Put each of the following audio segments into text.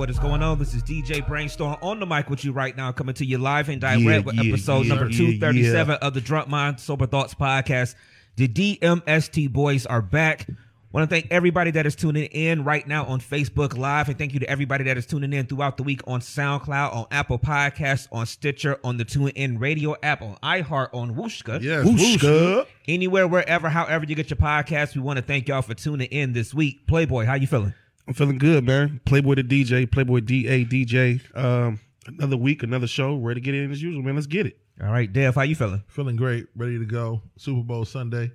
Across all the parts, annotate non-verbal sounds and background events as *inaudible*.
what is going on? This is DJ Brainstorm on the mic with you right now, coming to you live and direct Yeah, with yeah, episode yeah, number yeah, 237 of the Drunk Mind Sober Thoughts podcast. The DMST boys are back. Want to thank everybody that is tuning in right now on Facebook Live, and thank you to everybody that is tuning in throughout the week on SoundCloud, on Apple Podcasts, on Stitcher, on the TuneIn Radio app, on iHeart, on Wooshka. Yes, Wooshka. Anywhere, wherever, however you get your podcast, we want to thank y'all for tuning in this week. Playboy, how you feeling? I'm feeling good, man. Playboy the DJ, Playboy DA DJ. Um, another week, another show. Ready to get in as usual, man. Let's get it. All right, Dev, how you feeling? Feeling great, ready to go. Super Bowl Sunday.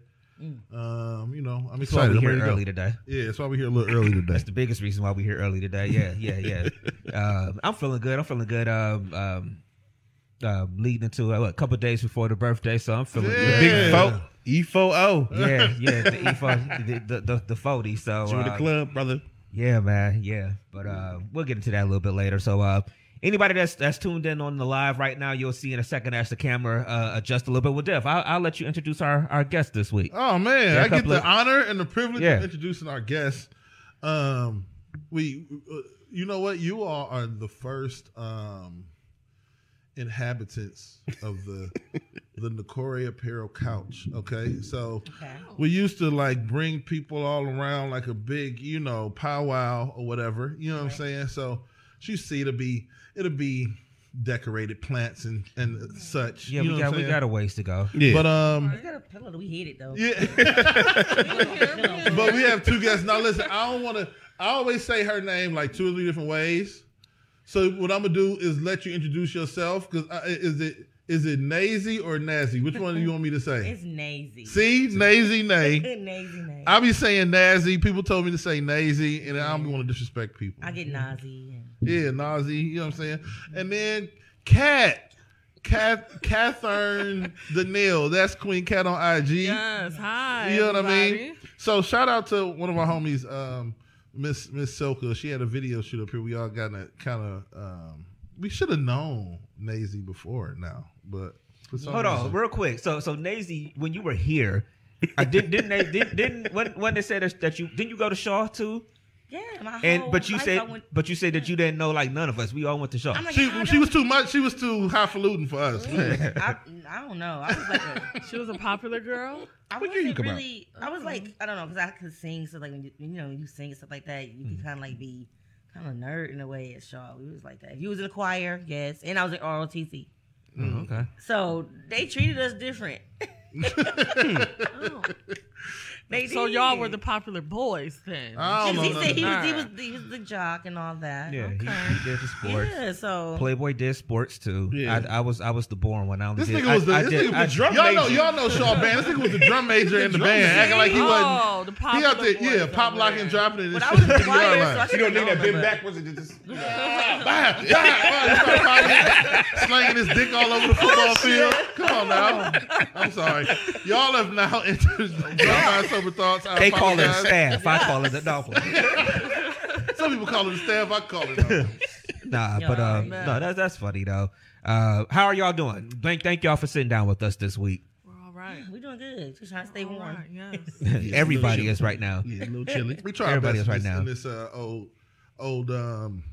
Um, you know, I'm That's why excited. we I'm here ready to early today. Yeah, that's why we're here a little early today. That's the biggest reason why we're here early today. Yeah, yeah, yeah. uh, *laughs* I'm feeling good. I'm feeling good. Um, um, uh, leading into uh, what, a couple days before the birthday, so I'm feeling Yeah. Big good. folk. E4O. Yeah, yeah, the E4, the the the, the 40. So Join the uh, club, brother. Yeah, man, yeah. But uh, we'll get into that a little bit later. So uh, anybody that's that's tuned in on the live right now, you'll see in a second as the camera uh, adjust a little bit. Well, Dev, I'll, I'll let you introduce our our guest this week. Oh man, Yeah, I get the of- honor and the privilege Yeah. of introducing our guest. Um, we, uh, you know what? You all are the first um inhabitants of the the Nokore Apparel couch. Okay, so we used to like bring people all around like a big, you know, powwow or whatever. You know what I'm saying? So you see, it'll be it'll be decorated plants and and such. Yeah, you know we what got I'm we got a ways to go. Yeah. But um, We got a pillow. We hit it though. yeah. *laughs* but we have two guests. Now listen, I don't want to. I always say her name like two or three different ways. So what I'm gonna do is let you introduce yourself. Because is it is it Nazy or Nazi? Which one do you want me to say? *laughs* It's Nazy. See, Nazy, Nay. *laughs* Nazy, Nazy. I be saying Nazi. People told me to say Nazy, and I'm going to disrespect people. I get Nazi. And Yeah, Nazi. You know what I'm saying? And then Cat. Kath, Catherine *laughs* Danielle, that's Queen Cat on IG. Yes, hi. You know what I mean? So shout out to one of our homies, um, Miss Miss Soka. She had a video shoot up here. We all got a kind of um, we should have known Nazy before now, but for some Hold on, real quick. So, so Nazy, when you were here, I did didn't they didn't, didn't when when they said that, that you didn't you go to Shaw too? yeah, my And whole but you life said went, but you said that you didn't know like none of us. We all went to Shaw. Like, she she was too much. She was too highfalutin for us. *laughs* I, I don't know. I was like, a, *laughs* She was a popular girl. I What year you wasn't come out? I was like, I don't know, because I could sing. So like, when you, you know, when you sing stuff like that, you Mm. can kind of like be kind of nerd in a way at Shaw. We was like that. If you was in the choir, yes, and I was in ROTC. Mm-hmm. Oh, okay. So they treated us different. *laughs* *laughs* Hmm. Oh. They So did. y'all were the popular boys then. I don't he know. said he was, he was he was the jock and all that. Yeah, he, Okay. he did the sports. Yeah, so Playboy did sports too. Yeah. I, I was I was the boring one. I only This did, nigga was the, I, I this did, nigga I, was drum y'all know y'all know Shaw band. This nigga was the drum *laughs* major in the band, acting like he wasn't. oh, the popular He out there, boys yeah, pop locking, there. dropping it. and but I was in the You know choir, so I'm I like, should You don't have think that known bend but- backwards and just slanging his dick all over the football oh, field. Come on now. I'm sorry. Y'all have now *laughs* entered the *laughs* Drunk Mind Sober Thoughts. I they call it apologize. staff. I call it the dolphin. *laughs* Some people call it the staff. I call it. uh, *laughs* Nah, Yo, but uh, man. no, that's that's funny though. Uh, how are y'all doing? Thank thank y'all for sitting down with us this week. We're all right. We're doing good. Just trying to stay warm. right, yes. *laughs* Everybody is right now. yeah, a little chilly. We try our Everybody best is right now. in this uh, old, old, um,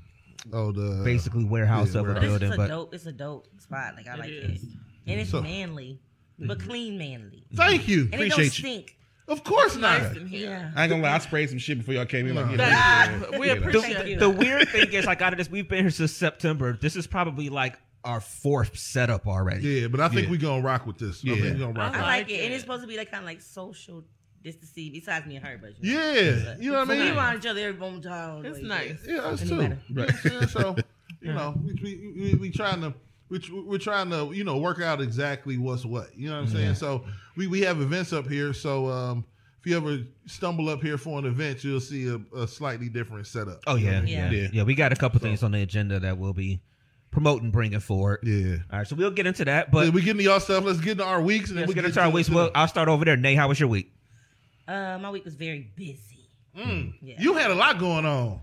old, uh, Basically, warehouse yeah, of a warehouse. It's building, a but dope. It's a dope spot. Like I like It it, is. and it's So- manly, but clean manly, Thank you. and it don't Appreciate you. stink. Of course not. Nice in here. Yeah. I ain't gonna lie, I sprayed some shit before y'all came in. Like, No. yeah, That- we Yeah, appreciate Thank you. it. the weird thing is, like, out of this, we've been here since September. This is probably like our fourth setup already. Yeah, but I think Yeah. we gonna rock with this. I Yeah. think we gonna rock. I I like like it. and it's supposed to be like kind of like social distancing. Besides me and her, but you know. Yeah, you know what I mean. we around each other every moment time. It's like, nice. Yeah, us too. matter. You know what I'm saying? So, you know, we, we, we, we trying to we, we're trying to you know work out exactly what's what. You know what I'm saying? So we, we have events up here. So um, if you ever stumble up here for an event, you'll see a, a slightly different setup. Oh yeah, Yeah. yeah, yeah. We got a couple things on the agenda that we'll be promoting, bringing forward. Yeah. All right, so we'll get into that. But But we get into y'all stuff. Let's get into our weeks and then we get get into our weeks. Well, I'll start over there. Nate, how was your week? Uh, my week was very busy. Mm. Yeah. You had a lot going on.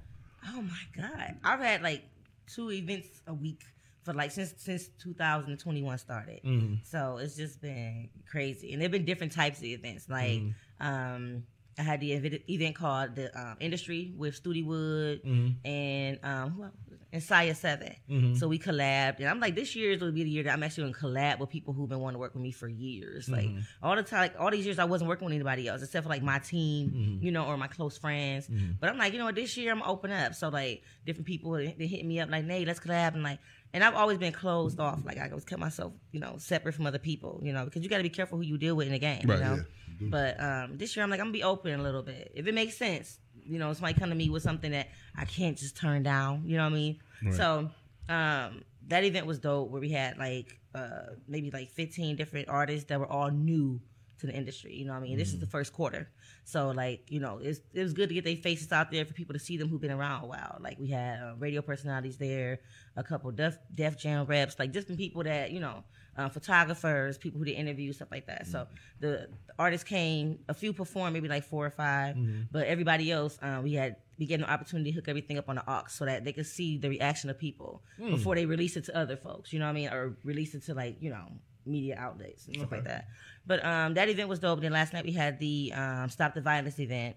Oh my god, I've had like two events a week for like since since 2021 started. Mm-hmm. So it's just been crazy, and there've been different types of events. Like, Mm-hmm. um, I had the event, event called the um, Industry with Studi Wood Mm-hmm. and um, who else? and Saya 7 So we collabed, and I'm like, this year is gonna be the year that I'm actually going to collab with people who've been wanting to work with me for years. Like Mm-hmm. all the time, like all these years, I wasn't working with anybody else except for like my team, Mm-hmm. you know, or my close friends. But I'm like, you know what, this year I'm gonna open up. So like different people they they hit me up like, Nate, let's collab, and like. And I've always been closed off. Like I always kept myself, you know, separate from other people, you know, because you got to be careful who you deal with in the game, Right, you know. yeah. But um, this year I'm like I'm gonna be open a little bit. If it makes sense, you know, somebody come to me with something that I can't just turn down. You know what I mean? So um, that event was dope where we had like uh, maybe like 15 different artists that were all new to the industry. You know what I mean? This is the first quarter. So like, you know, it's, it was good to get their faces out there for people to see them who've been around a while. Like we had uh, radio personalities there, a couple Def, Def Jam reps, like different people that, you know, uh, photographers, people who did interviews, stuff like that. So the, the artists came, a few performed, maybe like four or 5 but everybody else, uh, we had we get an opportunity to hook everything up on the aux so that they could see the reaction of people before they release it to other folks. You know what I mean? Or release it to like you know media outlets and stuff like that. But um, that event was dope. Then last night we had the um, Stop the Violence event,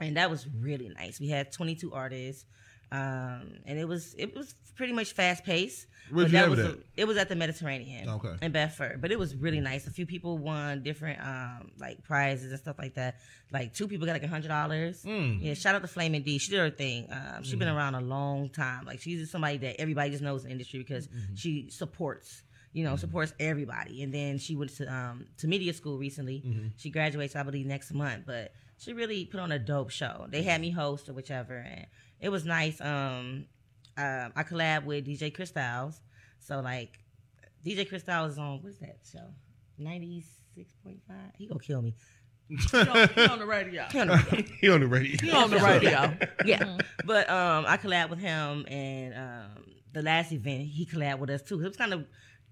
and that was really nice. We had 22 artists, um, and it was it was pretty much fast paced. Where'd you have it it was at the Mediterranean, Okay. in Bedford. But it was really nice. A few people won different um, like prizes and stuff like that. Like two people got like a hundred dollars. Mm. Yeah, shout out to Flaming D. She did her thing. Um, she's been around a long time. Like she's just somebody that everybody just knows in the industry because she supports. You know, supports everybody. And then she went to um, to media school recently. She graduates, I believe, next month. But she really put on a dope show. They had me host or whichever, and it was nice. Um, um, I collab with DJ Chris Styles. So like DJ Chris Styles is on what's that show? Ninety six point five. He gonna kill me. *laughs* He on, he on the radio. He on the radio. *laughs* He on the radio. He on the radio. *laughs* yeah. But um, I collab with him, and um, the last event he collabed with us too. It was kind of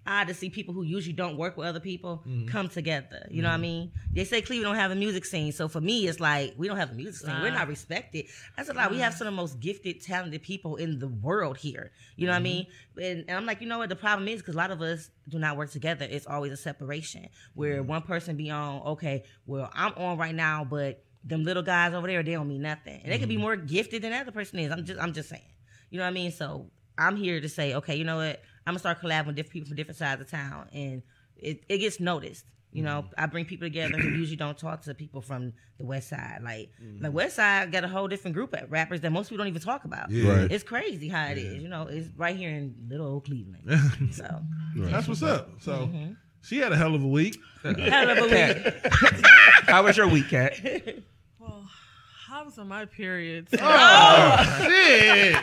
odd to see people who usually don't work with other people mm-hmm. come together. You know what I mm-hmm. mean? They say Cleveland don't have a music scene, so for me, it's like we don't have a music scene. We're not respected. That's a lot. We have some of the most gifted, talented people in the world here. You know what I mm-hmm. mean? And, and I'm like, you know what? The problem is because a lot of us do not work together. It's always a separation where one person be on. Okay, well, I'm on right now, but them little guys over there, they don't mean nothing. And they could be more gifted than the other person is. I'm just I'm just saying. You know what I mean? So I'm here to say, okay, you know what? I'm gonna start collabing with different people from different sides of town and it, it gets noticed. You know, mm-hmm. I bring people together who usually don't talk to people from the West Side. Like, like mm-hmm. West Side got a whole different group of rappers that most people don't even talk about. Yeah. Right. It's crazy how it is. You know, it's right here in little old Cleveland. *laughs* so, That's what's up. So mm-hmm. she had a hell of a week. *laughs* hell of a week. *laughs* How was your week, Cat? Well, I was on my period. Oh, shit.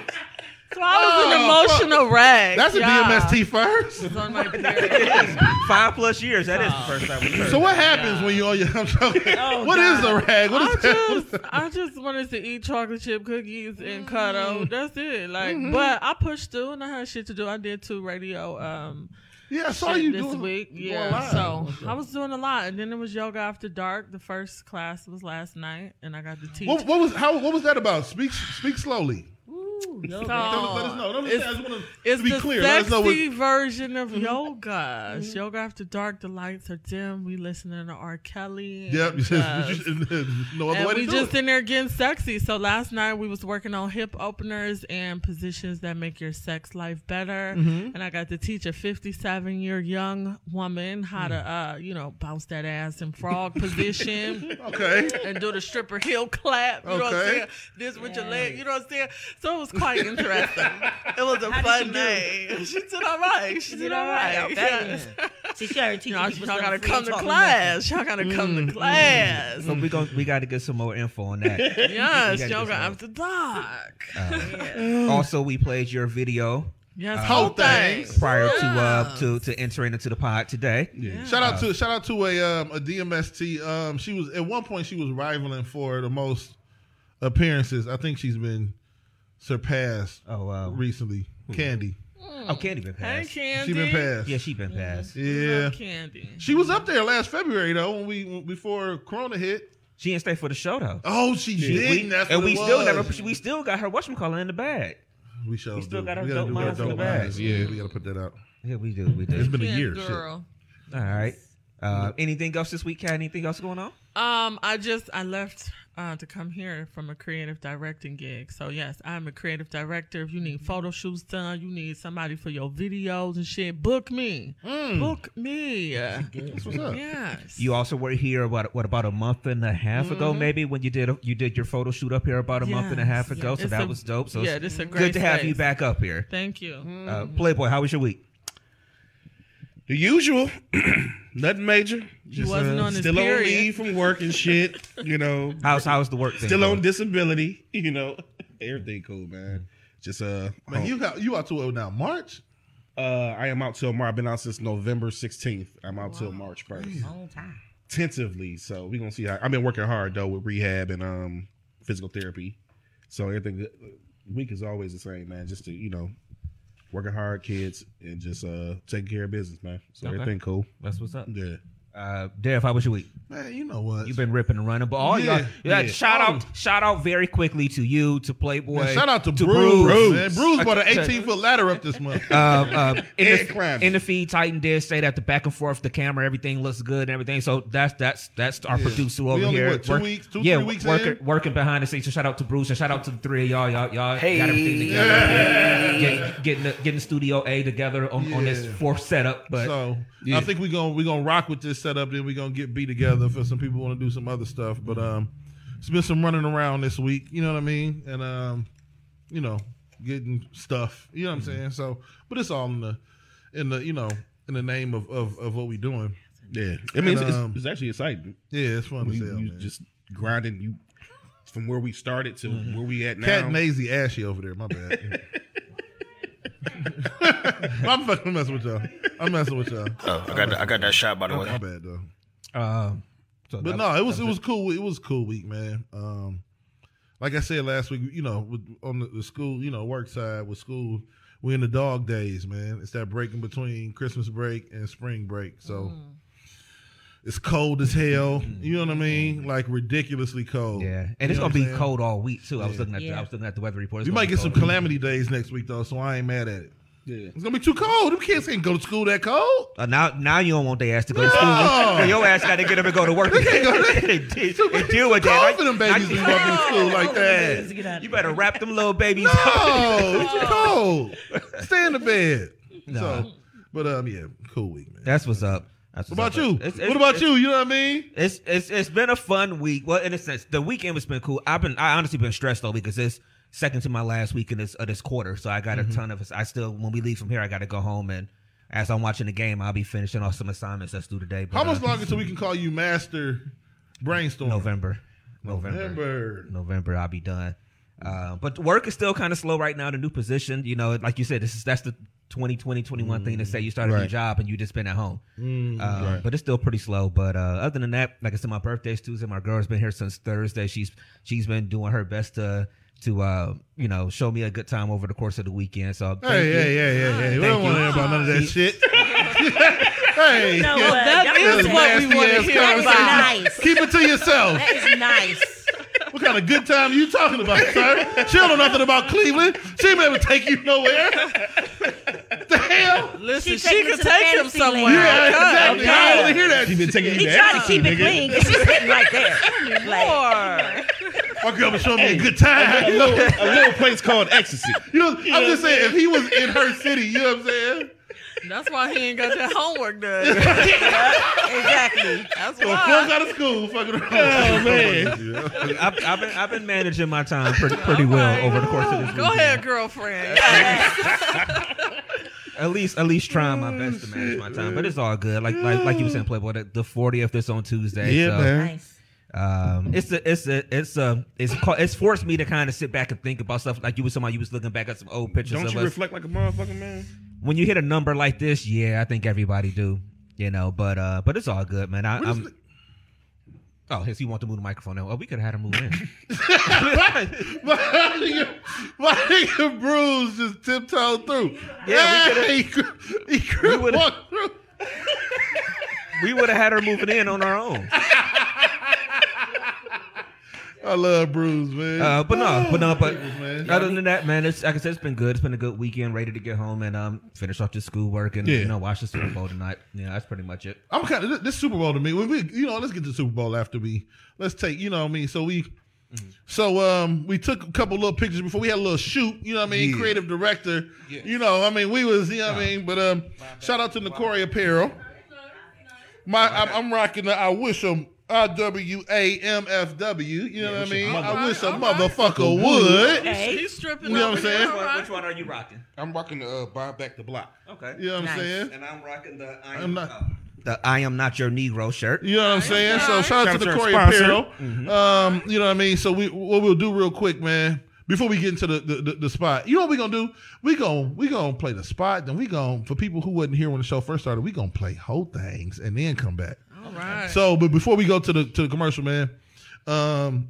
So I was Oh, an emotional wreck. That's a y'all. DMST first. I was on my *laughs* period. Five plus years. That is the first time we heard. So what happens when you're on your? *laughs* I'm joking. Oh, What is a rag? What I is? *laughs* What is just, that? I just wanted to eat chocolate chip cookies and cuddle. Mm. That's it. Like, Mm-hmm. but I pushed through and I had shit to do. I did two radio um Yeah, I saw you this doing week. going Yeah, live. so I was doing a lot, and then it was yoga after dark. The first class was last night, and I got to teach. What, what was how? What was that about? Speak speak slowly. Ooh, yo, So, Don't let us know. Don't it's, I just want it's to be the clear. Let us know what. sexy version of yoga. It's Yoga after dark. The lights are dim. We listening to R. Kelly. and, Yep. *laughs* no other and way we do just it. in there getting sexy. So last night we was working on hip openers and positions that make your sex life better. Mm-hmm. And I got to teach a 57 year young woman how to, Mm. uh, you know, bounce that ass in frog position. *laughs* Okay. and do the stripper heel clap. You know what I'm Okay. saying? This with your leg. You know what I'm saying? So it was quite interesting. it was a How fun day. She did all right. She, did all right. Okay. Yeah. See, she already teaching Y'all, people y'all gotta come to class. Y'all gotta come Mm, to class. So we going we got to get some more info on that. *laughs* Yes, y'all gotta yoga get some- after dark. also, we played your video Yes, Whole whole thing. thing. prior to uh to to entering into the pod today. Yeah. Shout out to shout out to a um, a DMST. Um, she was at one point she was rivaling for the most appearances. I think she's been surpassed Oh wow. recently. Candy, Oh, Candy been Hey, passed. Candy. she been passed. Yeah, she been passed. Yeah, Love Candy. she was up there last February though when we when- before Corona hit. She didn't stay for the show though. Oh, she She- did. we- That's and what we it still was. never we still got her whatchamacallit in the bag. We shall. We still do. got our gotta dope do our minds in the dope bag. minds. Yeah, we gotta put that out. Yeah, we do. We do. It's been a Yeah, year. Shit. girl. All right. Uh, anything else this week? Kat? Anything else going on? Um, I just I left uh, to come here from a creative directing gig. So yes, I'm a creative director. If you need photo shoots done, you need somebody for your videos and shit. Book me. Book me. That's what's up. Yes. You also were here about what about a month and a half ago, maybe when you did a, you did your photo shoot up here about a month and a half ago. So It's that a- was dope. So yeah, it's this is a good great to have you back up here. Thank you. Uh, Playboy, how was your week? The usual, *clears throat* nothing major. Just, wasn't uh, on his still on period. leave from work and shit. You know, *laughs* How's how's the work thing? still on going? disability. You know, everything cool, man. Just uh, Man, home. you got you out to what now? March. uh, I am out till March. I've been out since November sixteenth. I'm out till March first, Long time. tentatively. So we gonna see how. I've been working hard though with rehab and um physical therapy. So everything week is always the same, man. Just to you know, working hard, kids, and just uh taking care of business, man. So Okay. everything cool. That's what's up. Yeah. Uh, Dev, how was your week? Man, you know what? You've been ripping and running, but all Yeah, y'all, yeah, yeah. shout Oh. out, shout out very quickly to you, to Playboy, Man, shout out to, to Bruce. Bruce. Man, Bruce bought an *laughs* 18 foot ladder up this month. uh, *laughs* uh, in, the, in the feed, Titan did say that the back and forth, the camera, everything looks good and everything. So that's that's that's our Yeah. producer We over only, here. what, two weeks- two, yeah, three weeks working in? working behind the scenes. So shout out to Bruce and shout out to the three of y'all. Y'all y'all got everything together. Get, getting the, getting Studio A together on, on this fourth setup. But so Yeah. I think we're gonna we're gonna rock with this setup. Then we're gonna get B together for some people want to do some other stuff. But um, it's been some running around this week. You know what I mean? And um, you know, getting stuff. You know what I'm saying? So, but it's all in the in the you know in the name of of, of what we doing. Yeah, I mean, And, it's, um, it's, actually exciting. Yeah, it's fun We, as hell. we man. just grinding you from where we started to where we at now. Cat Maisie Ashy over there. My bad. *laughs* *laughs* I'm fucking messing with y'all. I'm messing with y'all. Oh, I got I got that shot by the way. My bad though. uh, so But that- no, it was it was cool. It was a cool week, man. Um, like I said last week, you know, with, on the, the school, you know, work side with school, we're in the dog days, man. It's that break in between Christmas break and spring break, so it's cold as hell. You know what I mean? Like ridiculously cold. Yeah, and You it's gonna be saying? cold all week too. I was Yeah. looking at the, I was looking at the weather report. It's We might get some cold. calamity days next week though, so I ain't mad at it. Yeah. It's gonna be too cold. Them kids can't go to school that cold. Uh, now, now you don't want their ass to go to school. Your ass got to get up and go to work and, and deal- and deal with Cold that. for them babies to be Now- to school *laughs* like that. You better wrap them little babies. No, it's too cold. *laughs* Stay in the bed. No. So, but um, yeah, cool week, man. That's what's up. That's What about you? It's- it's- what about it's- you? You know what I mean? It's it's it's been a fun week. Well, in a sense, the weekend has been cool. I've been I honestly been stressed though because it's second to my last week in this of this quarter, so I got Mm-hmm. a ton of. I still when we leave from here, I got to go home and as I'm watching the game, I'll be finishing off some assignments that's due today. But, How much uh, longer till we can call you Master Brainstorm? November, November, November. November, I'll be done. Uh, but work is still kind of slow right now. The new position, you know, like you said, this is that's the 2020, 21 thing to say you started a new job and you just been at home. Mm, Uh, But it's still pretty slow. But uh, other than that, like I said, my birthday's Tuesday. My girl's been here since Thursday. She's she's been doing her best to to uh, you know show me a good time over the course of the weekend. So Hey, you. hey, hey, hey, hey. We don't want to hear about none of that shit. *laughs* hey, You know what? That Y'all is what we want to hear That is about. nice. keep it to yourself. That is nice. What kind of good time you talking about, sir? She don't know nothing about Cleveland. She ain't able to take you nowhere. the hell? Listen, She she, take could take him somewhere. Yeah, exactly. okay. I don't want to hear that. She been taking He to tried to keep it nigga. clean because she's sitting right there. Like, Or- My girl was showing me a good time. a, little, a little place called ecstasy. You know, I'm just saying, if he was in her city, you know what I'm saying? That's why he ain't got that homework done. *laughs* exactly. That's So why. flunk out of school, fucking around. Oh, *laughs* man. I've, I've been I've been managing my time pretty *laughs* pretty well over the course of this. Go weekend. ahead, girlfriend. At least at least trying my best to manage my time, but it's all good. Like like like you were saying, Playboy. The, the 40th is on Tuesday. Yeah, so, man. Nice. Um, it's a, it's a, it's a, it's ca- it's forced me to kind of sit back and think about stuff. Like you was somebody you was looking back at some old pictures Don't of you us. reflect like a motherfucker, man? When you hit a number like this, yeah, I think everybody do. You know, but uh, but it's all good, man. I, What is I'm. the- Oh, his, he want to move the microphone now. Well, we could have had him move in. My nigga, my nigga Bruce just tiptoed through. Yeah, we Yeah, he, cr- he would've- walked through. *laughs* we would have had her moving in on our own. I love Bruce, man. Uh, but no, but no, but man. other than that, man, it's like I said, it's been good. It's been a good weekend. Ready to get home and um finish off this schoolwork and Yeah. you know watch the Super Bowl tonight. Yeah, that's pretty much it. I'm kind of this Super Bowl to me. When we, you know, let's get to the Super Bowl after we. Let's take, you know, what I mean. So we, so um, we took a couple little pictures before we had a little shoot. You know, what I mean, Yeah. creative director. You know, I mean, we was, you know, what I mean. But um, shout out to Nokore Apparel. My, I'm, I'm rocking the. I wish them. I W A M F W. You know what I mean? I wish a All right, motherfucker would. Okay. He's stripping You know what I'm here, saying? Which one are you rocking? I'm rocking the uh, buy back the block. Okay. You know what I'm Nice. saying? And I'm rocking the I I'm not- the I am not your Negro shirt. You know what I'm saying? So shout out to Shout the out to our Corey sponsor. Apparel. Um, you know what I mean? So we what we'll do real quick, man. Before we get into the, the, the, the spot, you know what we gonna do? We gonna we gonna play the spot, then we gonna for people who wasn't here when the show first started, we gonna play whole things and then come back. Right. So, but before we go to the to the commercial, man, um,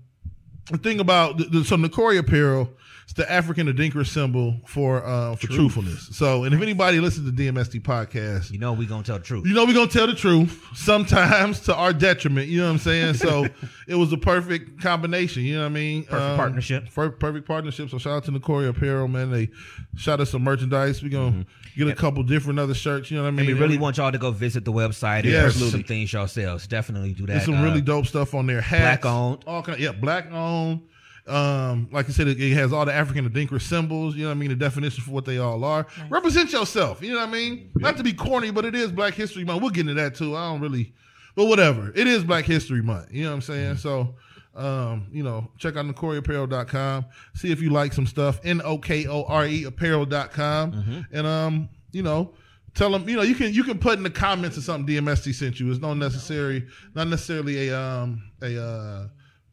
the thing about the, the, so Nokore apparel, it's the African Adinkra symbol for uh for truthfulness. So, and if anybody listens to DMST podcast, You know we gonna tell the truth. you know we're gonna tell the truth sometimes to our detriment. You know what I'm saying? So *laughs* it was a perfect combination. You know what I mean? Perfect partnership. per- Perfect partnership. So shout out to Nokore Apparel, man. They shot us some merchandise. We're gonna get a couple different other shirts. You know what I mean? And we really want y'all to go visit the website and Yes. purchase some things yourselves. Definitely do that. There's some Uh, really dope stuff on there. Hats, black owned. all kind. yeah, black owned. Um, like I said, it, it has all the African Adinkra symbols. You know what I mean? The definition for what they all are. Represent yourself. You know what I mean? Not to be corny, but it is Black History Month. We'll get into that too. I don't really, but whatever. It is Black History Month. You know what I'm saying? So. Um, you know, check out NokoreApparel.com. See if you like some stuff. N O K O R E apparel.com. And um, you know, tell them, you know, you can you can put in the comments or something DMST sent you. It's not necessary, not necessarily a um a uh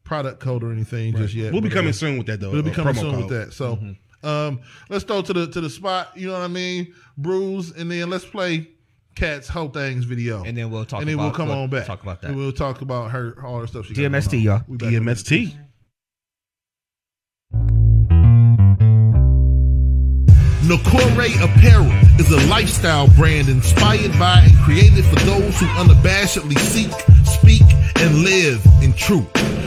product code or anything just yet. We'll be coming uh, soon with that though. We'll be uh, coming promo soon with that. So um let's go to the to the spot, you know what I mean? Bruce, and then let's play Cat's whole things video. And then we'll talk and then about we'll come what- on back. talk about that. And we'll talk about her all her stuff she got DMST, going y'all. We back with this. DMST. Nokore Apparel is a lifestyle brand inspired by and created for those who unabashedly seek, speak, and live in truth.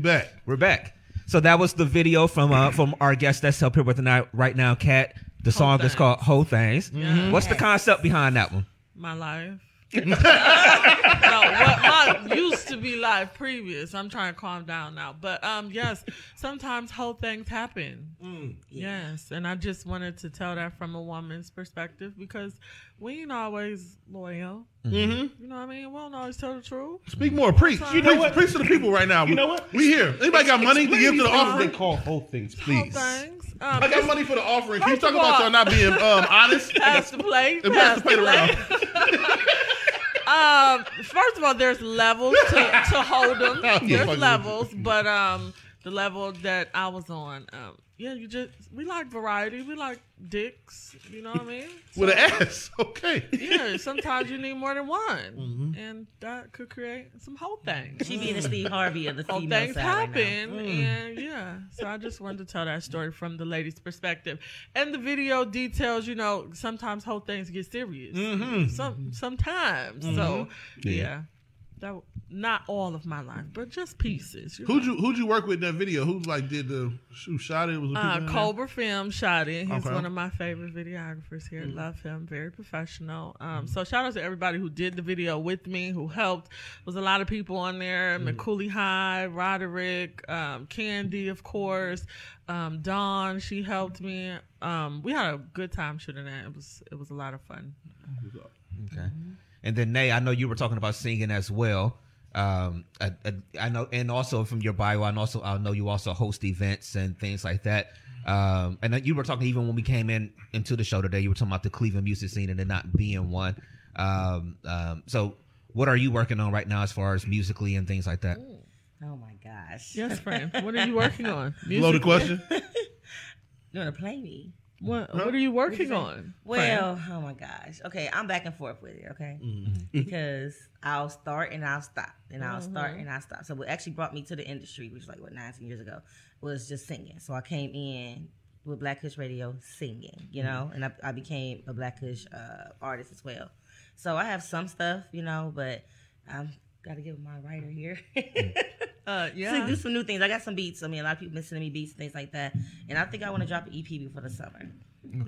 Back. We're back. So that was the video from uh, from our guest that's up here with tonight right now, Cat. The song is called "Whole Things." Yeah. What's the concept behind that one? My life. *laughs* no, what my used to be live previous. I'm trying to calm down now. But um yes, sometimes whole things happen. Yes. And I just wanted to tell that from a woman's perspective because we ain't always loyal. Mm-hmm. You know what I mean? We don't always tell the truth. Speak more. Preach. You preach, know what? Preach to the people right now. You know what? We here. Anybody got money to give to the Explain offering? They call whole things, please. Whole please. things. Um, I got money for the offering. Can you talk about all- y'all not being um, honest? *laughs* pass the plate. Pass the plate around. *laughs* um, first of all, there's levels to, to *laughs* hold them. There's levels, but um, the level that I was on, um, yeah, you just we like variety. We like dicks. You know what I mean? *laughs* With an ass. Okay. Yeah, sometimes you need more than one, Mm-hmm. and that could create some whole things. She being the Steve Harvey of the Whole female things side right now. happen, mm. and yeah. So I just wanted to tell that story from the lady's perspective, and the video details. You know, sometimes whole things get serious. Mm-hmm. Some sometimes. So mm-hmm. Yeah. yeah, that not all of my life, but just pieces. You Who'd know. you who'd you work with in that video? Who like did the who shot it? Was the Uh. Cobra Film shot it. He's Okay. one of my favorite videographers here. Love him. Very professional. Um, So shout out to everybody who did the video with me, who helped. was a lot of people on there. McCooley High, Roderick, um, Candy, of course. Um, Dawn, she helped me. Um, we had a good time shooting that. It was it was a lot of fun. Okay. And then Nay, I know you were talking about singing as well. Um, I, I, I know, and also from your bio, I also I know you also host events and things like that. Um, and you were talking even when we came in into the show today, you were talking about the Cleveland music scene and it not being one. Um, um, so what are you working on right now as far as musically and things like that? Oh my gosh. Yes, friend. What are you *laughs* working on? Loaded question. *laughs* You want to play me? What What are you working on? friend? Well, oh my gosh. Okay, I'm back and forth with it. Okay, mm-hmm. *laughs* because I'll start and I'll stop, and I'll start mm-hmm. and I'll stop. So what actually brought me to the industry, which was like what 19 years ago, was just singing. So I came in with Black Kush Radio singing, you know, mm-hmm. and I, I became a Black Kush uh, artist as well. So I have some stuff, you know, but I'm got to give my writer here. Mm. *laughs* Uh, to do some new things. I got some beats. I mean, a lot of people been sending me beats and things like that. And I think I want to drop an EP before the summer.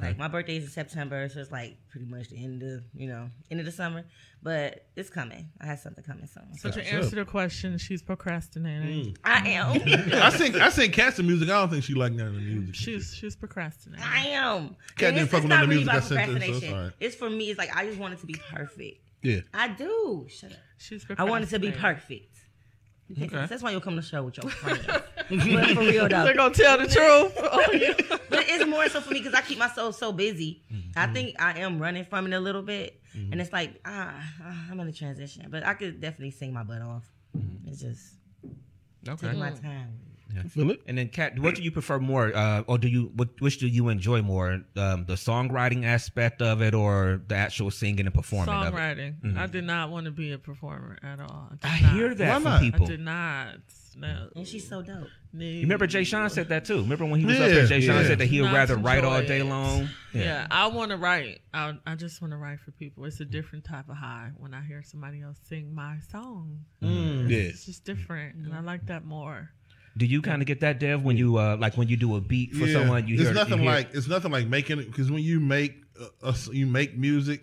Like my birthday is in September, so it's like pretty much the end of you know end of the summer. But it's coming. I have something coming soon. So to answer the question, she's procrastinating. I am. *laughs* I sing I sing cats and music. I don't think she like none of the music. She's she's procrastinating. I am. Cat didn't it's, fuck with not none of the really music I about sent her, so it's procrastination. It's for me. It's like I just want it to be perfect. Yeah. I do. Shut up. She's I want it to be perfect. You can't- That's why you'll come to the show with your friends. *laughs* but for real though, They're gonna tell the truth. *laughs* But it's more so for me because I keep myself so busy. I think I am running from it a little bit, and it's like ah, ah, I'm in a transition. But I could definitely sing my butt off. It's just Okay. take my time. I feel it. And then, Kat, what do you prefer more, uh, or do you what, which do you enjoy more, um, the songwriting aspect of it, or the actual singing and performing of it? Songwriting. I did not want to be a performer at all. did I hear that Why from not? I did not. No. And she's so dope. You remember Jay Sean said that too. Remember when he was up there? Jay Sean yeah. said that he would Not rather write all day it. long. Yeah, I want to write. I, I just want to write for people. It's a different type of high when I hear somebody else sing my song. Yeah. It's just different, and I like that more. Do you kind of get that, Dev, when you uh, like when you do a beat for Yeah. someone? You it's hear nothing you hear- like it's nothing like making it because when you make uh, uh, you make music,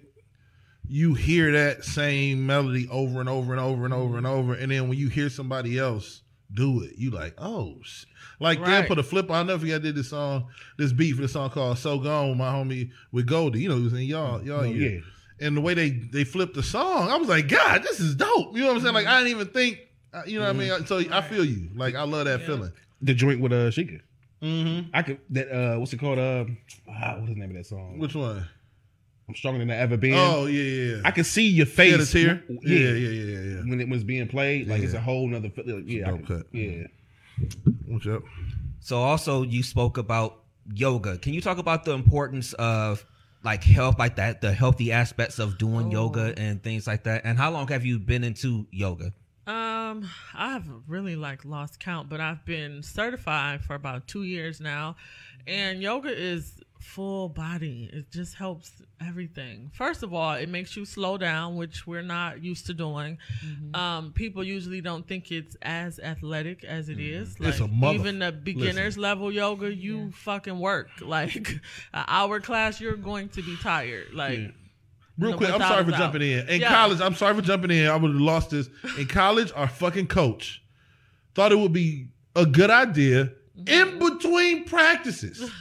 you hear that same melody over and over and over and over and over, and then when you hear somebody else do it, you like oh, sh-. like they Right. put a flip. I know if you did this song, this beat for the song called "So Gone" with my homie with Goldie. You know, he was in y'all y'all Oh, year. yeah. And the way they they flipped the song, I was like, God, this is dope. You know what I'm saying? Like I didn't even think. Uh, You know what I mean? So I feel you. Like I love that feeling. The joint with uh Sheikah. Mm-hmm. I could that uh what's it called? Uh ah, what's the name of that song? Which one? I'm stronger than I ever been. Oh yeah, yeah. yeah. I could see your face. Yeah. Yeah, Yeah, yeah, yeah, yeah, yeah. When it was being played, like it's a whole nother. Yeah, I dope could- cut. Yeah. What's up? So also you spoke about yoga. Can you talk about the importance of like health, like that, the healthy aspects of doing yoga and things like that? And how long have you been into yoga? Um, I have really like lost count, but I've been certified for about two years now, and yoga is full body. It just helps everything. First of all, it makes you slow down, which we're not used to doing. Mm-hmm. Um, people usually don't think it's as athletic as it is. Mm-hmm. It's Like a mother- even the beginners level yoga, you fucking work. *laughs* Like an hour class, you're going to be tired. Like Real quick, I'm sorry for doubt. jumping in. In Yeah. college, I'm sorry for jumping in. I would have lost this. In college, our fucking coach thought it would be a good idea in between practices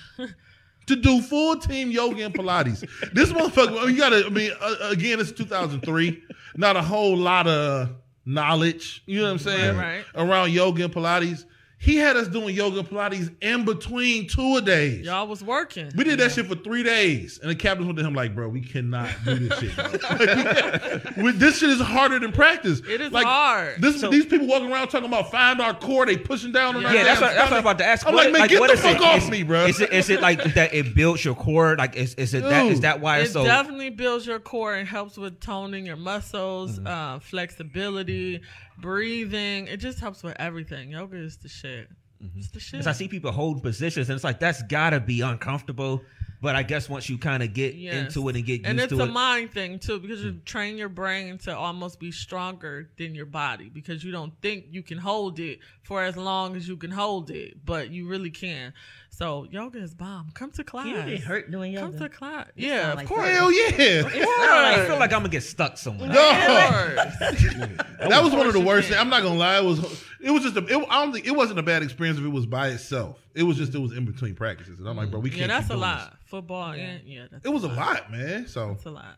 to do full team yoga and Pilates. *laughs* This motherfucker, I mean, you gotta, I mean, uh, again, it's 2003. Not a whole lot of knowledge, you know what I'm saying? Right, Around yoga and Pilates. He had us doing yoga Pilates in between two a days. y'all was working. We did that shit for three days, and the captains went to him like, "Bro, we cannot do this shit. *laughs* Like, we this shit is harder than practice. It is like, hard. This, So- these people walking around talking about find our core, they pushing down on our Yeah, that's what, that's what I'm stomach. about to ask. I'm What- like, man, get what the fuck it? off Is- me, bro. Is it, is it like that? It builds your core. Like, is, is it that? Is that why it it's so? definitely builds your core and helps with toning your muscles, Mm-hmm. uh, flexibility, breathing. It just helps with everything. Yoga is the shit. Mm-hmm. It's the shit. Because I see people hold positions, and it's like that's gotta be uncomfortable. But I guess once you kind of get Yes. into it and get and used to it, and it's a mind thing too because you mm. train your brain to almost be stronger than your body because you don't think you can hold it for as long as you can hold it but you really can so yoga is bomb come to class You get hurt doing yoga. come to class You yeah of like course Hell yeah! I feel like I'm gonna get stuck somewhere. No. *laughs* That was one of the worst. can. things. I'm not gonna lie. It was. It was just. A, it, I don't think it wasn't a bad experience if it was by itself. It was just. It was in between practices, and I'm like, bro, we can't. yeah that's keep a lot this. football yeah yeah that's It was a lot, man. So it's a lot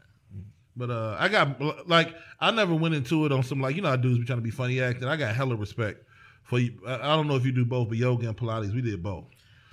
But uh, I got like I never went into it on some like you know how dudes be trying to be funny acting. I got hella respect for you. I, I don't know if you do both, but yoga and Pilates, we did both.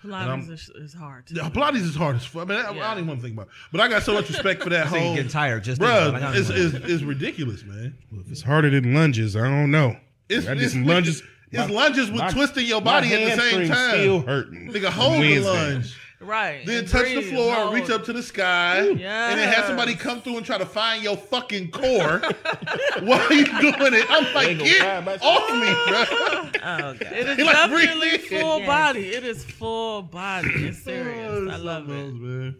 I'm- pilates is, is hard to Yeah. Pilates is hard as fuck. I mean, I, I don't even want to think about. it. But I got so much respect for that *laughs* So you whole. getting tired just thinking Bruh, it. It's, it's, it's ridiculous, man. If it's harder than lunges, I don't know. It's, I did it's, some lunges. *laughs* It's My- lunges with my- twisting your body at the same hamstring's time. Still hurting. Nigga, on hold the Wednesday. lunge. Right Then and touch the floor, hold. reach up to the sky, and then have somebody come through and try to find your fucking core *laughs* while you doing it. I'm like, Ain't get my- off me, *laughs* bro. Oh god. It is He like definitely full Yes. body. It is full body. It's serious. I love it. man.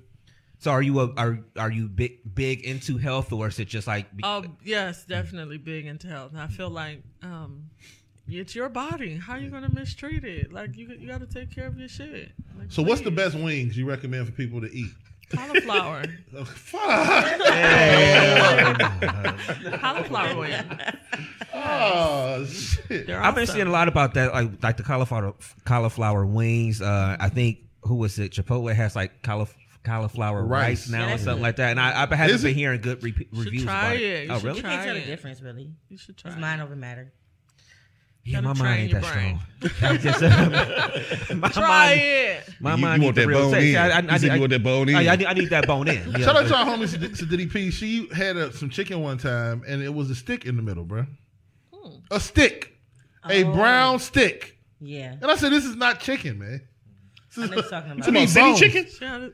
So are you a, are are you big big into health or is it just like Oh yes, definitely big into health. I feel like um, it's your body. How you gonna mistreat it? Like you you got to take care of your shit. Like, So, what's the please. best wings you recommend for people to eat? cauliflower? *laughs* Oh, fuck. *laughs* *laughs* cauliflower wing. Oh shit. They're I've been awesome. seeing a lot about that, like like the cauliflower cauliflower wings. Uh, I think who was it? Chipotle has like caulif- cauliflower rice, Rice. now Yeah, or that's something good. like that. And I, I haven't Is been it? hearing good re- should reviews try about it. it. You Oh, should really? You can't Try tell the it. difference really. You should try. It's it. mind over matter. Yeah, my mind ain't that brain. strong. *laughs* I just- *laughs* my Try mind, it. my You- mind you want that real bone taste. in. I, I, I, You I, you want that bone in. I, I, need- I need that bone in. Yeah. Shout out to our homie Sadiddy P. She had uh some chicken one time, and it was a stick in the middle, bro. A stick, a Oh. brown stick. Yeah. And I said, "This is not chicken, man." I know talking *laughs* about. Come on, city chicken?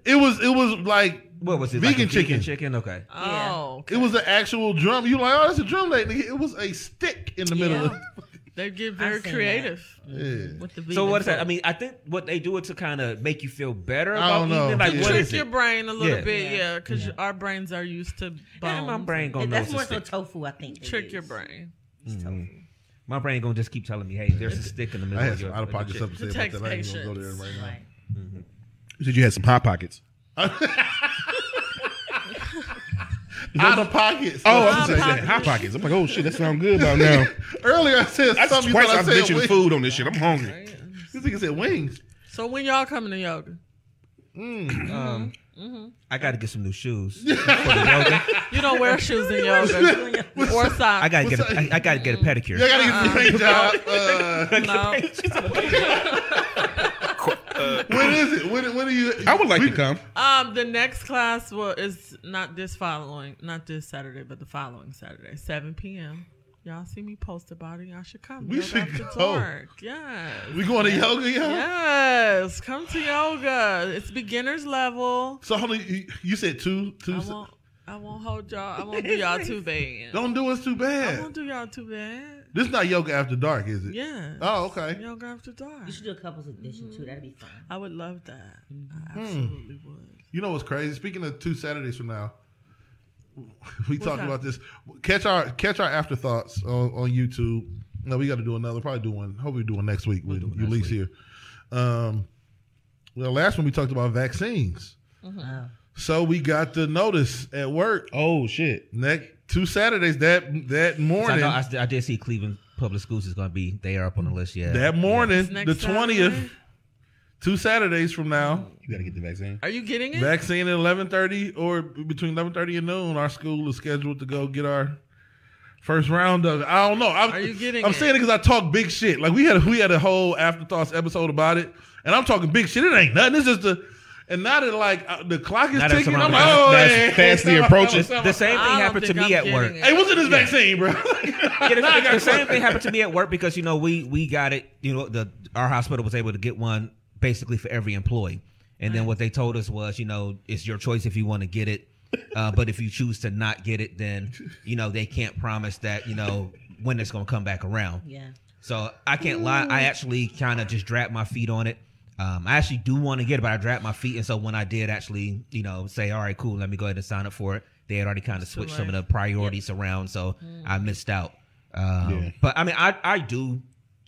It- It was. It was like What was it? Vegan like a chicken. Chicken. Okay. Oh, okay. It was an actual drum. You like, oh, that's a drum leg. It was a stick in the middle. Yeah. Of, they get I've very creative yeah. with the So vegan what is that? I mean, I think what they do it to kind of make you feel better I about don't know. eating. Like, Yeah. what trick is your it? brain a little Yeah. bit, Yeah. yeah, because our brains are used to bones. And my brain gonna know That's it's a more so stick. tofu, I think. they trick your use. brain. It's mm-hmm. tofu. My brain gonna just keep telling me, "Hey, there's a *laughs* stick in the middle I had of some your." out of of your pocket stuff to say about that. I ain't gonna go there right now. Right. You said you had some hot pockets. *laughs* *laughs* Out of pocket. Oh, I Hot was saying Pockets. hot pockets. I'm like, oh shit, that sounds good about now. *laughs* Earlier I said That's something. twice you thought I I've said mentioned wings. food on this shit. I'm hungry. This nigga said wings. So when y'all coming to yoga, Um, Mm-hmm. I got to get some new shoes *laughs* for the yoga. you don't wear shoes in yoga *laughs* or socks. I got to get. What's A, I, I got to get a pedicure. You gotta get the paint job. Uh, no. *laughs* when is it? When, when are you? I would like we- to come. Um, the next class will is not this following, not this Saturday, but the following Saturday, seven p.m. Y'all see me post about it. Y'all should come. We Yoga should go. dark. Yes. We going to yoga, yo? Yes. Come to yoga. It's beginners level. So hold on, you, you said two, two. I won't. I won't hold y'all. I won't do y'all too *laughs* bad. Don't do us too bad. I won't do y'all too bad. This is not yoga after dark, is it? Yeah. Oh, okay. Yoga after dark. You should do a couples edition too. That'd be fun. I would love that. Mm-hmm. I absolutely would. You know what's crazy? Speaking of two Saturdays from now, *laughs* we talked that? about this. Catch our catch our afterthoughts on, on YouTube. No, we got to do another. Probably do one. Hope we do one next week with Ulysses here. Um, well, last one we talked about vaccines. Oh. So we got the notice at work. Oh shit! Next two Saturdays that that So I, morning. know, I, I did see Cleveland Public Schools is going to be they are up on the list. Yeah, that morning, It's next the twentieth, two Saturdays from now. You got to get the vaccine. Are you getting it? Vaccine at eleven thirty or between eleven thirty and noon. Our school is scheduled to go get our first round of. it. I don't know. I'm, Are you getting I'm it? saying it because I talk big shit. Like we had a, we had a whole afterthoughts episode about it, and I'm talking big shit. It ain't nothing. It's just a. And now that like uh, the clock is Now ticking, I'm *laughs* the like, corner. oh, That's hey, fastly hey, approaching. the same thing happened to me I'm at work. it. Hey, what's in this vaccine, bro? *laughs* Yeah, the, the same thing happened to me at work because you know we we got it. You know, the our hospital was able to get one basically for every employee, and then what they told us was, you know, it's your choice if you want to get it, uh, but if you choose to not get it, then you know they can't promise that you know when it's going to come back around. Yeah. So I can't lie. I actually kind of just dragged my feet on it. Um, I actually do want to get it, but I dragged my feet, and so when I did actually, you know, say, "All right, cool, let me go ahead and sign up for it," they had already kind of switched some of the priorities around, so I missed out. Um, Yeah. But I mean, I I do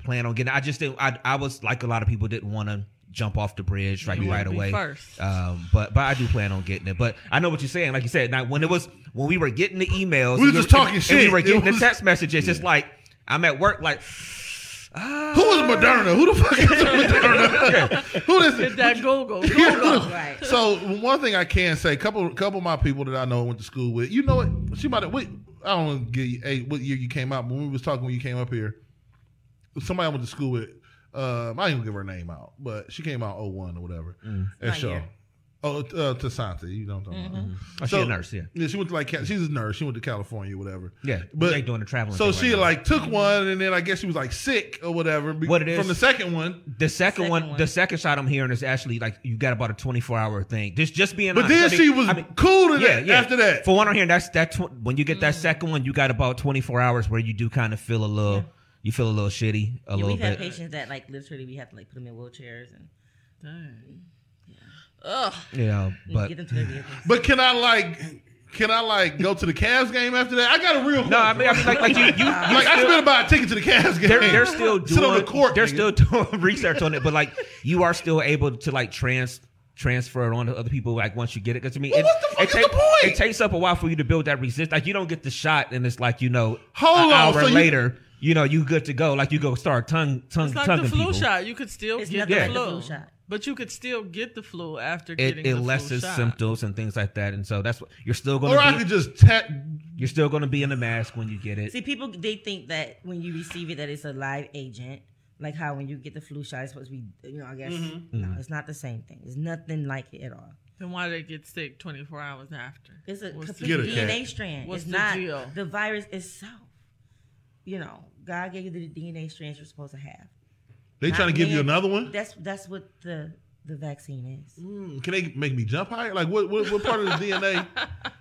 plan on getting. it. I just didn't. I I was like a lot of people didn't want to jump off the bridge like You right away. first. Um, but but I do plan on getting it. But I know what you're saying. Like you said, now when it was when we were getting the emails, We were and just and- talking and shit. We were getting was- the text messages. It's like I'm at work, like. Who is Moderna? Who the fuck is *laughs* Moderna? Who is Get it? that Google. *laughs* Google. Right. So one thing I can say, couple couple of my people that I know went to school with, you know what? She might have. Wait, I don't want to give you hey, what year you came out, but when we was talking when you came up here, somebody I went to school with. Um, I ain't gonna give her name out, but she came out 01 or whatever. At Not show. here. Oh, uh, to Santa, you know what I'm talking about. Oh, she a nurse, yeah. Yeah, she went to like Ca- she's a nurse. She went to California, or whatever. Yeah, but they doing the traveling So thing she right now. like took one, and then I guess she was like sick or whatever. be- What it is- from the second one. The second, Second one, one. the second shot I'm hearing is actually like you got about a 24 hour thing. Just just being. But honest. then I mean- she was I mean, cool to yeah, that yeah. after that. For one, I'm hearing that's that tw- when you get that second one, you got about 24 hours where you do kind of feel a little, you feel a little shitty, a Yeah, little we've had bit. patients that like literally we have to like put them in wheelchairs and Dang. Ugh. You know, but get them to their vehicles. But can I like can I like go to the Cavs game after that? I got a real no, I mean, I mean like, like you, you, you like I spent about a ticket to the Cavs game. they're, they're still doing Sit on the court. they're nigga. still doing *laughs* research on it, but like you are still able to like trans transfer it on to other people like once you get it. Because I mean, Well, it, what the fuck it, is take- the point? it takes up a while for you to build that resistance. Like you don't get the shot, and it's like you know, Hold an on, hour so later, you, know, you good to go. Like you go start tongue tongue It's like tonguing the flu people. shot. You could still It's get nothing the like the flu. flu shot. But you could still get the flu after It, getting it the lessens flu shot. symptoms and things like that, and so that's what you're still going. or going I to could be. just tap. You're still going to be in a mask when you get it. See, people they think that when you receive it that it's a live agent, like how when you get the flu shot it's supposed to be, you know. I guess Mm-hmm. no, it's not the same thing. It's nothing like it at all. Then why they get sick 24 hours after? It's a What's complete Get it, DNA Kat. strand. What's it's the not deal? the virus itself. You know, God gave you the DNA strands you're supposed to have. They trying to give you another one. That's that's what the the vaccine is. Mm, Can they make me jump higher? Like what? What, what part of the *laughs* DNA?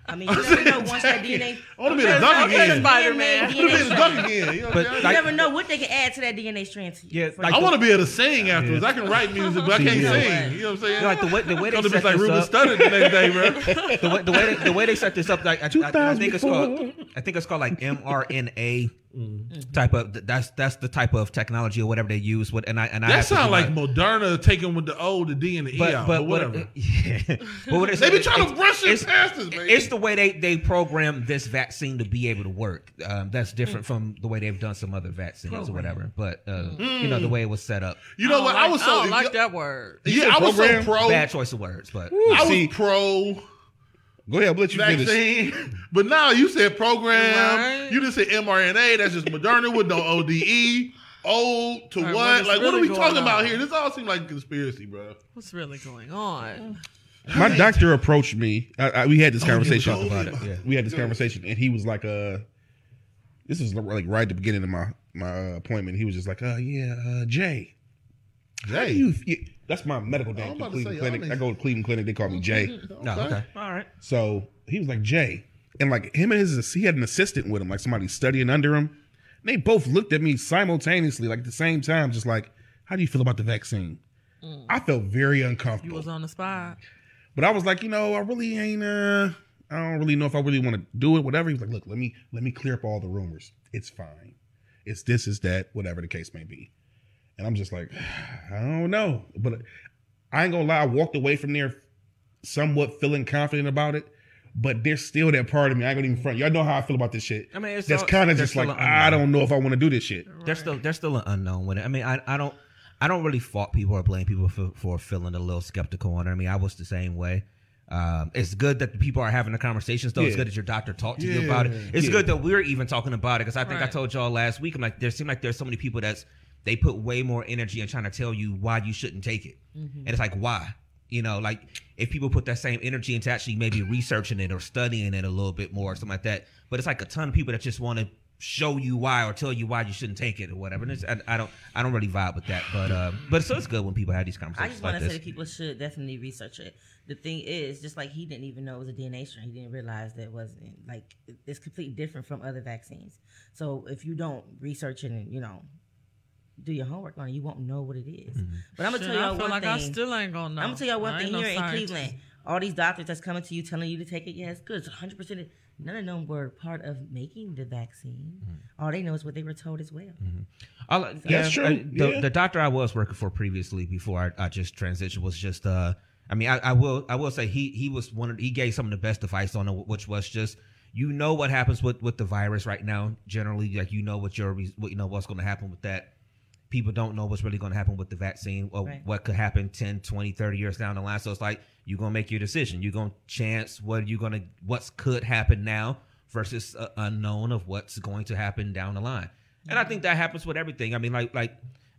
I mean, you never know once that DNA. *laughs* I want to be a duck again. Spider-Man. I want to be a duck again. You know But You like- never know what they can add to that DNA strand. To you Yeah, like I want to be able to sing afterwards. I can write music, but I *laughs* can't Yeah. sing. You know what I'm saying? Like the way the way they Come set be like this Ruben up, Studdard the next day, bro. the way the way they, the way they set this up, like I, I, I think it's called I think it's called like mRNA type of that's that's the type of technology or whatever they use. What and I and I That have sound like my- Moderna taking with the O, the D, and the E out, but but what whatever. *laughs* yeah. but what it's, *laughs* They be trying to it's- brush it it's- past us, baby. It's the way they they program this vaccine to be able to work. Um, that's different from the way they've done some other vaccines or whatever. But uh, you know the way it was set up. you know I what? don't I was so I don't like that word. Yeah, I was so pro. Bad choice of words, but I was See- pro Go ahead, I'll let you finish. vaccine, *laughs* but now you said program. Right. You just said mRNA. That's just Moderna with no ODE. O to All right, what? what is like, what are we going talking about here? This all seems like a conspiracy, bro. What's really going on? My doctor approached me. I, I, we had this Oh, conversation told about it. Yeah, we had this conversation, and he was like, "Uh, this is like right at the beginning of my my uh, appointment. He was just like, uh, yeah, uh, Jay, how do you, yeah, that's my medical I'm name. Cleveland say, Clinic. y'all I go to Cleveland Clinic. They call me Jay. *laughs* no, okay, all right. So he was like Jay, and like him and his he had an assistant with him, like somebody studying under him. They both looked at me simultaneously, like at the same time, just like, "How do you feel about the vaccine?" I felt very You uncomfortable. was on the spot. But I was like, you know, I really ain't. uh I don't really know if I really want to do it. Whatever. He was like, look, let me let me clear up all the rumors. It's fine. It's this, is that, whatever the case may be. And I'm just like, I don't know. But I ain't gonna lie. I walked away from there somewhat feeling confident about it. But there's still that part of me. I ain't gonna even front. Y'all know how I feel about this shit. I mean, it's that's kind of just like I don't know if I want to do this shit. There's still there's still an unknown with it. I mean, I, I don't I don't really fault people or blame people for, for feeling a little skeptical on it. I mean, I was the same way. Um, it's good that the people are having the conversations, though. It's good that your doctor talked to you about it. It's yeah. good that we're even talking about it because I think I told y'all last week. I'm like, there seem like there's so many people that's they put way more energy in trying to tell you why you shouldn't take it, and it's like why. You know, like if people put that same energy into actually maybe researching it or studying it a little bit more or something like that. But it's like a ton of people that just want to show you why or tell you why you shouldn't take it or whatever. And it's, I, I don't I don't really vibe with that. But um, but so it's good when people have these conversations. I just like want to say that people should definitely research it. The thing is, just like he didn't even know it was a DNA strain, he didn't realize that it wasn't like it's completely different from other vaccines. So if you don't research it and you know do your homework on it, you won't know what it is. Mm-hmm. But I'm gonna Shit, tell y'all feel one like thing. I still ain't gonna know. I'm gonna tell y'all one I thing no here in. Cleveland. All these doctors that's coming to you telling you to take it, yeah, it's good. It's 100. percent None of them were part of making the vaccine. Mm-hmm. All they know is what they were told as well. I'll- yeah, That's true. uh, the, Yeah. the doctor I was working for previously before I, I just transitioned was just uh I mean I, I will I will say he he was one of he gave some of the best advice on it which was just you know what happens with with the virus right now generally like you know what your re- what you know what's going to happen with that people don't know what's really going to happen with the vaccine or Right. what could happen 10 20 30 years down the line. So it's like you're going to make your decision. You're going to chance what you're going to what's could happen now versus uh, unknown of what's going to happen down the line. And i think that happens with everything. I mean like like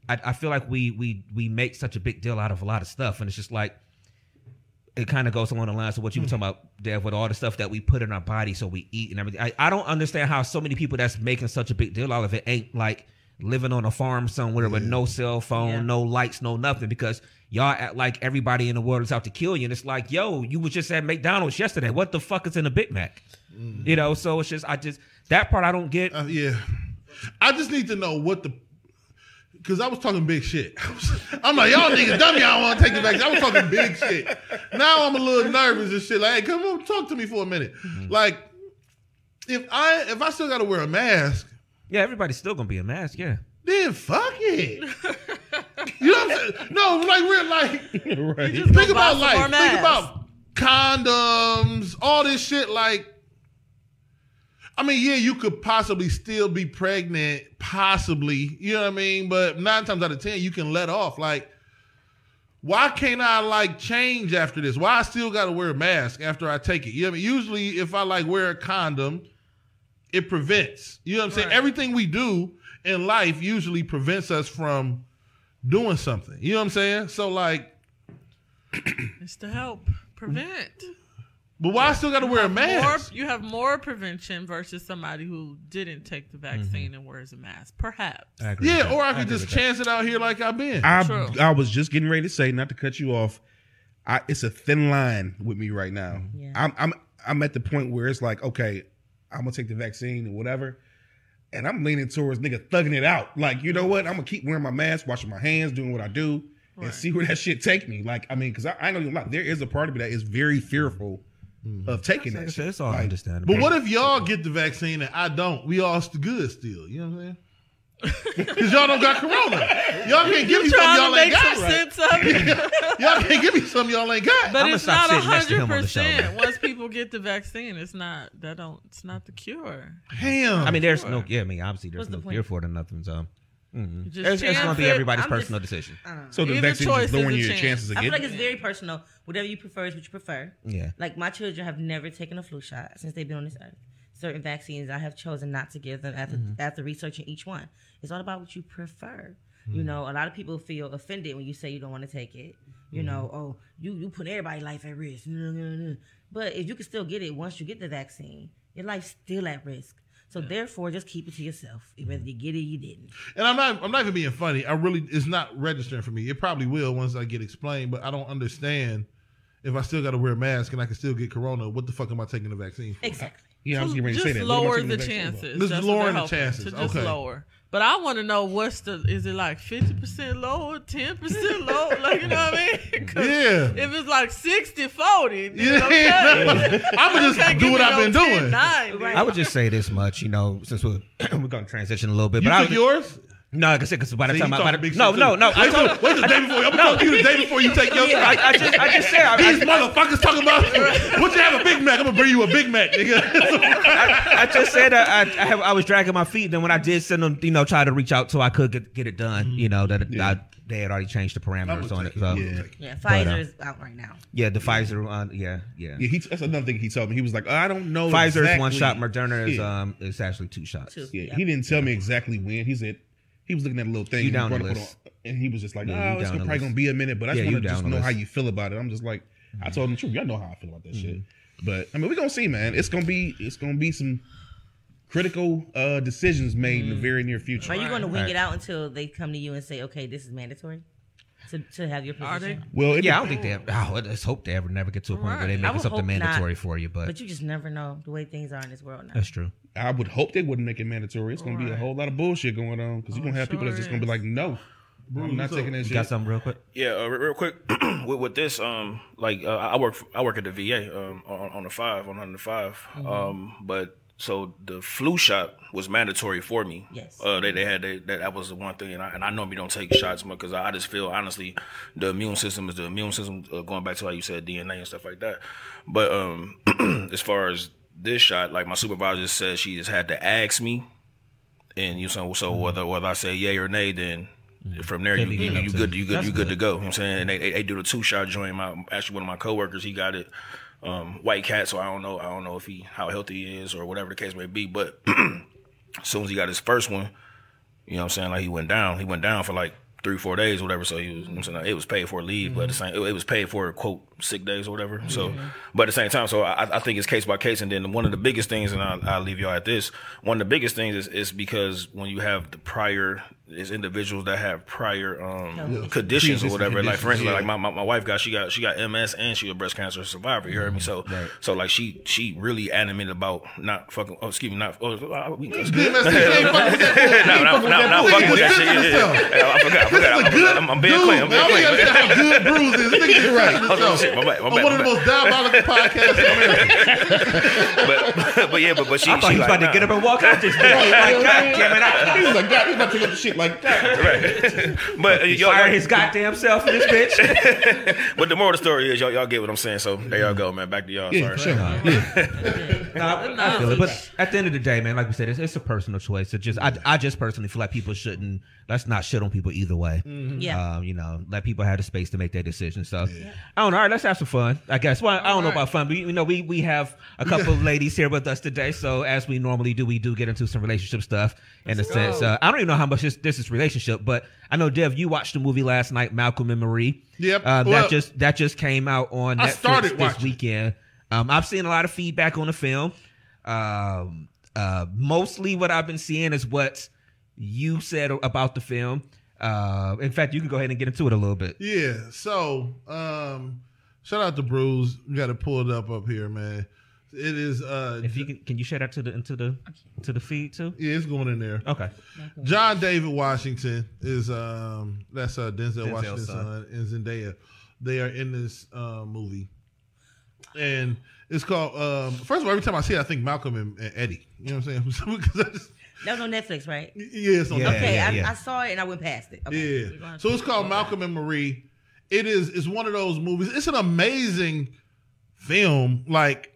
I, I feel like we we we make such a big deal out of a lot of stuff. And it's just like it kind of goes along the lines of what you were talking about, Dev, with all the stuff that we put in our body, so we eat and everything. I, I don't understand how so many people that's making such a big deal out of it ain't like living on a farm somewhere with no cell phone, Yeah. no lights, no nothing, because y'all act like everybody in the world is out to kill you. And it's like, yo, you was just at McDonald's yesterday. What the fuck is in a Big Mac? You know, so it's just, I just, that part I don't get. Uh, yeah. I just need to know what the because I was talking big shit. *laughs* I'm like, y'all niggas dumb, y'all want to take the back. I was talking big shit. Now I'm a little nervous and shit. Like, hey, come on, talk to me for a minute. Like, if I if I still got to wear a mask, Yeah, everybody's still gonna be a mask. Yeah. then fuck it. *laughs* you know what I'm saying? No, like we're like *laughs* right. Just think go about some life. Think masks. about condoms, all this shit. Like, I mean, yeah, you could possibly still be pregnant, possibly. You know what I mean? But nine times out of ten, you can let off. Like, why can't I like change after this? Why I still got to wear a mask after I take it? You know what I mean? Usually, if I like wear a condom, it prevents. You know what I'm saying? Right. Everything we do in life usually prevents us from doing something. You know what I'm saying? So like. *clears throat* It's to help prevent. But why I still got to wear a More, mask? you have more prevention versus somebody who didn't take the vaccine mm-hmm. and wears a mask. Perhaps. I agree with Yeah, or I could agree just with that. chance it out here like I've been. I True. I was just getting ready to say, not to cut you off. I, it's a thin line with me right now. Yeah. I'm I'm I'm at the point where it's like, okay, I'm gonna take the vaccine and whatever, and I'm leaning towards nigga thugging it out. Like, you know mm. what? I'm gonna keep wearing my mask, washing my hands, doing what I do, and see where that shit take me. Like, I mean, because I, I know you lie. There is a part of me that is very fearful mm. of taking Like I that said, shit. it's all Like, understandable. but what if y'all get the vaccine and I don't? We all st- good still. You know what I'm saying? Because y'all don't got corona. Y'all can't give me something y'all ain't got. Right? sense of it. *laughs* Y'all can't give me something y'all ain't got. But I'ma it's not sitting next to him hundred on the show, man. percent. Once people get the vaccine, it's not that don't it's not the cure. Damn. I mean, there's no. Yeah, I mean, obviously, there's What's no point? cure for it or nothing. So mhm. Just it's, it's going to be everybody's I'm just- personal decision. I don't know. so the vaccine choice is is lowering a your chance. chances of I feel getting like it's very personal. Whatever you prefer is what you prefer. Yeah. Like my children have never taken a flu shot since they've been on this earth. Certain vaccines I have chosen not to give them after mm-hmm. after researching each one. It's all about what you prefer. You mm-hmm. know, a lot of people feel offended when you say you don't want to take it. You mm-hmm. know, oh, you you put everybody's life at risk. *laughs* But if you can still get it once you get the vaccine, your life's still at risk. So therefore, just keep it to yourself. Whether you get it, or you didn't. And I'm not I'm not even being funny. I really it's not registering for me. It probably will once I get explained, but I don't understand if I still got to wear a mask and I can still get corona, what the fuck am I taking the vaccine for? Exactly. Yeah, I was getting ready to just say that. What lower taking the chances. Just That's what lowering they're the chances. To just Okay. lower. But I want to know what's the is it like fifty percent lower, ten percent *laughs* low? Like you know what I mean? *laughs* Yeah. If it's like 60 40, then Yeah, okay. *laughs* I'm gonna just do what I've been no doing. 10, 90. I would just say this much, you know, since we're *clears throat* we're gonna transition a little bit. You but I took was, yours? No, like I said, because by the See, time I, by talking the, big no, no, no, I Wait till, told, wait till the day before. I'm gonna talk to you the day before you take your I. I just, I just said, I, These I, motherfuckers talking about *laughs* what you have a Big Mac. I'm gonna bring you a Big Mac, nigga. I just said I, I, I, have, I was dragging my feet. Then when I did send them, you know, try to reach out so I could get, get it done, you know, that Yeah. I, they had already changed the parameters on it. So Yeah. Yeah, But, uh, Pfizer is out right now. yeah, the Pfizer, uh, yeah, yeah. Yeah, he, that's another thing he told me. He was like, I don't know. Pfizer is one shot. Moderna is Yeah. um is actually two shots. Two. Yeah, Yeah. he didn't tell me exactly when. He said he was looking at a little thing. You and down he the brought it up list. on- and he was just like, Yeah, "Oh, it's down gonna, the probably list. gonna be a minute." But I Yeah, just you want to just down the know how you feel about it. I'm just like, I told him the truth. Y'all know how I feel about that Mm-hmm. shit. But I mean, we're gonna see, man. It's gonna be it's gonna be some critical uh decisions made in the very near future. Are you going to wing Right. it out until they come to you and say, "Okay, this is mandatory"? To, to have your Are position. they? Well, it Yeah, I don't think they. Have, oh, let's hope they ever never get to a point where they Right. make I it would something hope not. mandatory for you. But, But you just never know the way things are in this world now. that's true. I would hope they wouldn't make it mandatory. It's gonna be a Right. whole lot of bullshit going on because you're Oh, gonna have people that's just gonna be like, "No, I'm not taking up? that You shit." got something real quick? Yeah, uh, real real quick *clears throat* with, with this, um, like uh, I work I work at the VA um, on, on the five on the 5 um, but so the flu shot was mandatory for me. Yes. uh, they they had they, that that was the one thing, and I, and I normally don't take shots because I, I just feel honestly the immune system is the immune system uh, going back to how you said DNA and stuff like that. But um, *clears throat* as far as this shot, like my supervisor said, she just had to ask me and you so so whether whether I say yay or nay, then from there you you, leave it up you good you. you good That's you good, good. to go. You know what I'm saying and they, they, they do the two shot joint. My actually one of my coworkers he got it, um, white cat. So I don't know I don't know if he how healthy he is or whatever the case may be. But *clears throat* as soon as he got his first one, you know what I'm saying like he went down. He went down for like three four days whatever. So he was you know what I'm saying it was paid for leave, but at the same it, it was paid for a quote sick days or whatever. So but at the same time, so I, I think it's case by case. And then one of the biggest things, and I'll, I'll leave y'all at this. One of the biggest things is, is because when you have the prior is individuals that have prior um, conditions or Pre-existing whatever. Like for conditions, instance, like my, my, my wife got she got she got MS and she a breast cancer survivor. You heard me? So so like she she really animated about not fucking. Oh, excuse me, not. Oh, uh, we, DMST, fucking with that *laughs* no, no, bullshit. no, no, Nigga, fucking with that this shit. is Yeah, yeah, himself. yeah. I forgot. I forgot. This is a good I'm, I'm being dude, clean. I'm man. being I clean. don't understand how good Bruce is. This nigga is right. *laughs* Shit, my bad, my I'm bad, one of the most diabolical podcasts in America. but, but yeah, but but she I thought she he was like, about to get up and walk out this *laughs* bitch. Like, God damn it! I He was like, "God, he's about to take up the shit like that." right. but uh, y'all, fire y'all, his goddamn self in this bitch. *laughs* but the moral of the story is y'all y'all get what I'm saying. So there y'all go, man. Back to y'all. Yeah, Sorry. sure. *laughs* No, I, I feel it, but at the end of the day, man, like we said, it's, it's a personal choice. It just, I, I just personally feel like people shouldn't. Let's not shit on people either way. Yeah. Um, you know, let people have the space to make their decisions. So, I don't know. All right, let's have some fun. I guess. Well, I don't know about fun, but you know, we we have a couple of *laughs* ladies here with us today. So, as we normally do, we do get into some relationship stuff. In a sense, uh, I don't even know how much this, this is relationship, but I know Dev, you watched the movie last night, Malcolm and Marie. Yep. Uh, Well, that just that just came out on I Netflix started this watching. weekend. Um, I've seen a lot of feedback on the film. Um, uh, mostly what I've been seeing is what you said about the film. Uh, in fact, you can go ahead and get into it a little bit. Yeah. So, um, shout out to Bruce. We got to pull it up up here, man. It is. uh If you can, can you share that to the into the to the feed too? Yeah, it's going in there. Okay. John David Washington is um that's uh Denzel Denzel's Washington's son. son and Zendaya. They are in this uh, movie, and it's called. Um, first of all, every time I see it, I think Malcolm and, and Eddie. You know what I'm saying? *laughs* because I just, That was on Netflix, right? yeah, it's on Yeah, Okay, I, yeah. I saw it and I went past it. Okay. Yeah. So it's called Malcolm and Marie. It is it's one of those movies. It's an amazing film, like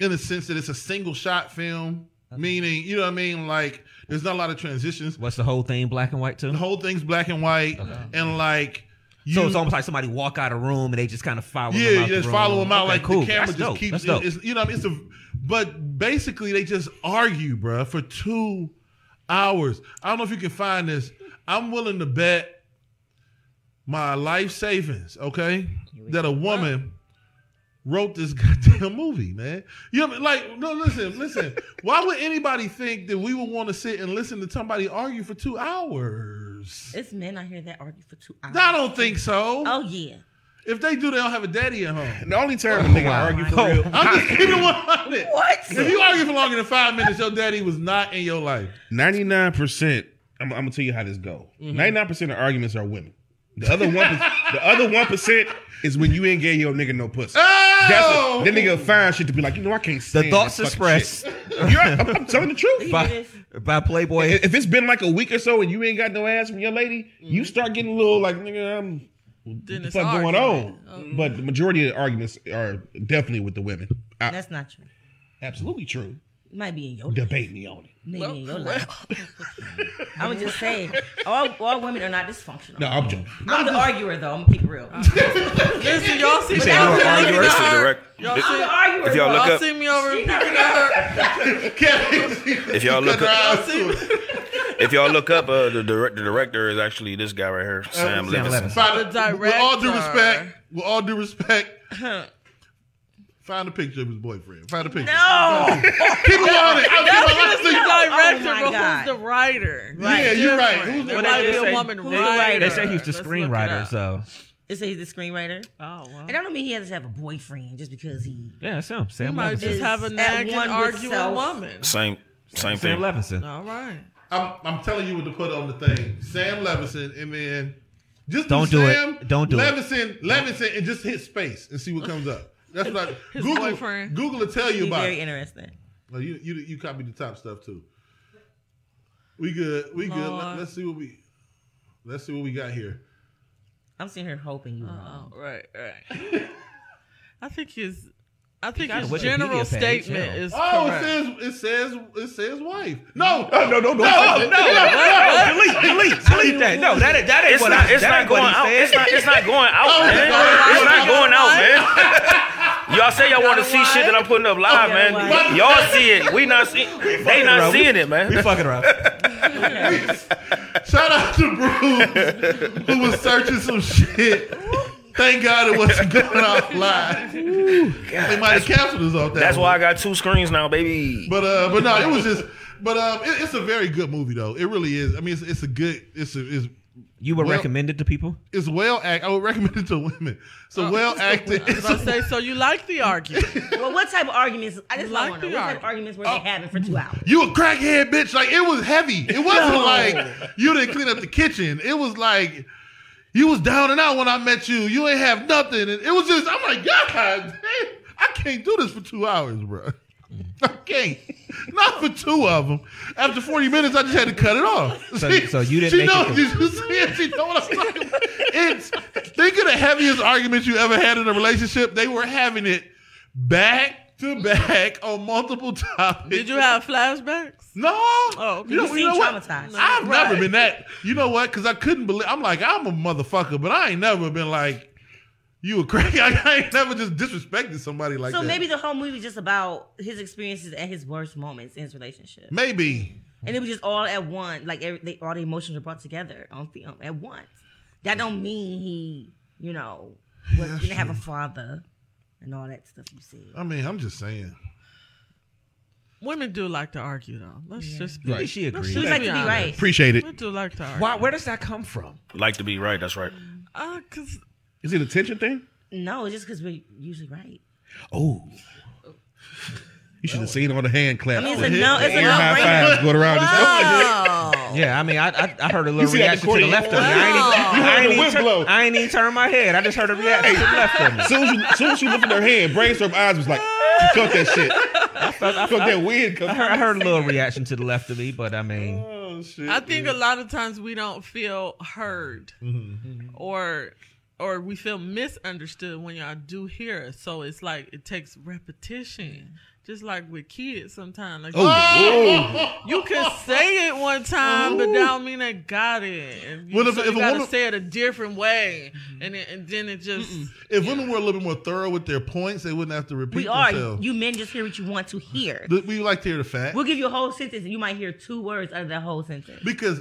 in the sense that it's a single shot film. Meaning, you know what I mean? Like there's not a lot of transitions. What's the whole thing black and white too? The whole thing's black and white. And like you so it's almost like somebody walk out of room and they just kind of follow. them yeah, out you the just room. follow them out Okay, like cool. the camera That's just dope. keeps. It's, you know, what I mean? it's a but basically they just argue, bruh, for two hours. I don't know if you can find this. I'm willing to bet my life savings, okay, that a woman wrote this *laughs* goddamn movie, man. You know, what I mean? like, no, listen, listen. *laughs* Why would anybody think that we would want to sit and listen to somebody argue for two hours? It's men out here that argue for two hours. I don't think so. Oh yeah. If they do, they don't have a daddy at home. The only time a nigga wow. argue for real, I'm just keeping it 100. What? If you argue for longer than five minutes, your daddy was not in your life. ninety nine percent. I'm, I'm gonna tell you how this go. Mm-hmm. 99 percent of arguments are women. The other one, the other one percent is when you ain't gave your nigga no pussy. That's Oh! what, then nigga find shit to be like, you know, I can't stand The thoughts that fucking expressed shit. You're right. I'm, I'm telling the truth. by, by Playboy. If it's been like a week or so and you ain't got no ass from your lady, you mm-hmm. start getting a little like, nigga, I'm what the it's fuck going argument. on? Oh. But the majority of the arguments are definitely with the women. I- That's not true. absolutely true. It might be in your Debate me on it. maybe in your life. *laughs* I was just saying, all, all women are not dysfunctional. No, I'm joking. I'm the arguer though. I'm gonna keep it real. I'm *laughs* Listen, y'all see me said you're over an here arguer? looking This at is her. direct. Y'all the see, arguer. If y'all though. look y'all up- see me over here looking at her. *laughs* If y'all look up, Y'all see me. if y'all look up, uh, the, direct, the director is actually this guy right here, Sam Sam Levinson. Levinson. Find The it, with all due respect, with all due respect, find a picture of his boyfriend. Find a picture. No. Keep it on *laughs* it. I'll That's just the director, Oh but God. who's the writer? Yeah, you're right. Who's the There Well, might they be just a say- woman Who's the writer. writer? They say he's the Let's screenwriter, so It says he's the screenwriter. Oh, well. And I don't mean he has to have a boyfriend just because he. yeah, it's him. You Sam might Levinson. just have a At nagging, one with arguing woman. Same, same Sam thing. Levinson. All right. I'm, I'm telling you what to put on the thing. Sam Levinson, and then just Don't do it. Sam Don't do it. Levinson, Levinson, and just hit space and see what comes up. That's what I, *laughs* His Google. boyfriend. Google will tell you He's about. very It. interesting. Well, you you you copied the top stuff too. We good. We good. Lord. Let, us see what we. Let's see what we got here. I'm sitting here hoping you oh, wrong. Oh, right, right. *laughs* I think his, I think got a his Wikipedia general page, statement yeah. is Oh, correct. it says it says it says wife. Oh, no, No, no, no, no. No, no, delete, delete, delete that. No, that ain't, that ain't It's what not. I, It's that not ain't what going he out. said. It's not. It's not going out, Oh, man. it's not- It's not going out, man. *laughs* Y'all say y'all want to see shit that I'm putting up live, got man. wife. Y'all see it. We not see. They not seeing it, man. We fucking around. Shout out to Bruce who was searching some shit. Thank God it wasn't going out live. They might have canceled us off that. That's one. why I got two screens now, baby. But uh, but no, it was just. But um, it, it's a very good movie though. It really is. I mean, it's, it's a good. It's a, it's You would Well- recommend it to people? it's well act. Oh, I would recommend it to women. So oh, well acted. I was about to say, so you like the argument? *laughs* Well, what type of arguments? I just Like want to the. What type of arguments were they uh, having for two hours? You a crackhead, bitch. Like it was heavy. It wasn't like you didn't clean up the kitchen. It was like you was down and out when I met you. You ain't have nothing. And it was just, I'm like, God, damn, I can't do this for two hours, bro. *laughs* I can't. *laughs* Not for two of them. After 40 minutes, I just had to cut it off. So- so you didn't She make know, it you, you see, she know what I'm talking about. *laughs* It's, think of the heaviest arguments you ever had in a relationship. They were having it back to back on multiple *laughs* topics. Did you have flashbacks? No. Oh, okay. You know, You you know seem what? traumatized. I've Right. never been that. You know what? Because I couldn't believe. I'm like, I'm a motherfucker, but I ain't never been like, you a crazy. *laughs* I ain't never just disrespected somebody like so that. So maybe the whole movie is just about his experiences at his worst moments in his relationship, Maybe. and it was just all at one. Like every, they, all the emotions were brought together on film at once. That don't mean he, you know, was, Yeah, didn't have a father and all that stuff you said. I mean, I'm just saying. Women do like to argue, though. Let's just be. Maybe she let's agrees. just We like to be right. Appreciate it. We do like to argue. Why, where does that come from? Like to be right. That's right. Uh, cause Is it a tension thing? No, it's just because we're usually right. Oh. You should have seen all the hand claps. I mean, it's a the no- it's a air high no-brainer. fives going around. wow. *laughs* Yeah, I mean, I I, I heard a little reaction to the left of me. I ain't, even- I ain't, the even wind tur- blow. I ain't even turn my head. I just heard a reaction to the left of me. Soon as, you, as soon as she lifted her hand, brainstorm eyes was like, she felt that shit. I, felt, I, Felt felt- that wind I heard, I heard a little reaction to the left of me, but I mean, Oh shit. I think a lot of times we don't feel heard, Mm-hmm. or or we feel misunderstood when y'all do hear us. So it's like it takes repetition. Just like with kids, sometimes like Oh, you can say it one time, but that oh. don't mean they got it. And you, Well, if- so if you gotta woman- say it a different way, mm-hmm. and then, and then it just if women were a little bit more thorough with their points, they wouldn't have to repeat We are. themselves. You men just hear what you want to hear. We like to hear the fact We'll give you a whole sentence, and you might hear two words out of that whole sentence. because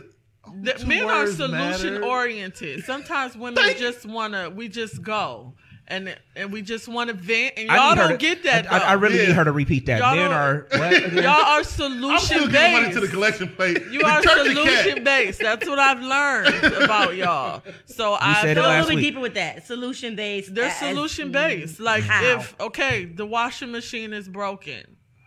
The- two men are solution matter. oriented. Sometimes women Thank- just wanna we just go. and and we just want to vent, and I y'all don't to- get that. I, I though. really Yeah. need her to repeat that. Y'all Men are *laughs* what? Y'all are I'm still solution giving money to the based. collection plate. You are solution based. That's what I've learned about y'all. So I said Go a little bit deeper with that. Solution based. They're solution based. Like How? if okay, the washing machine is broken.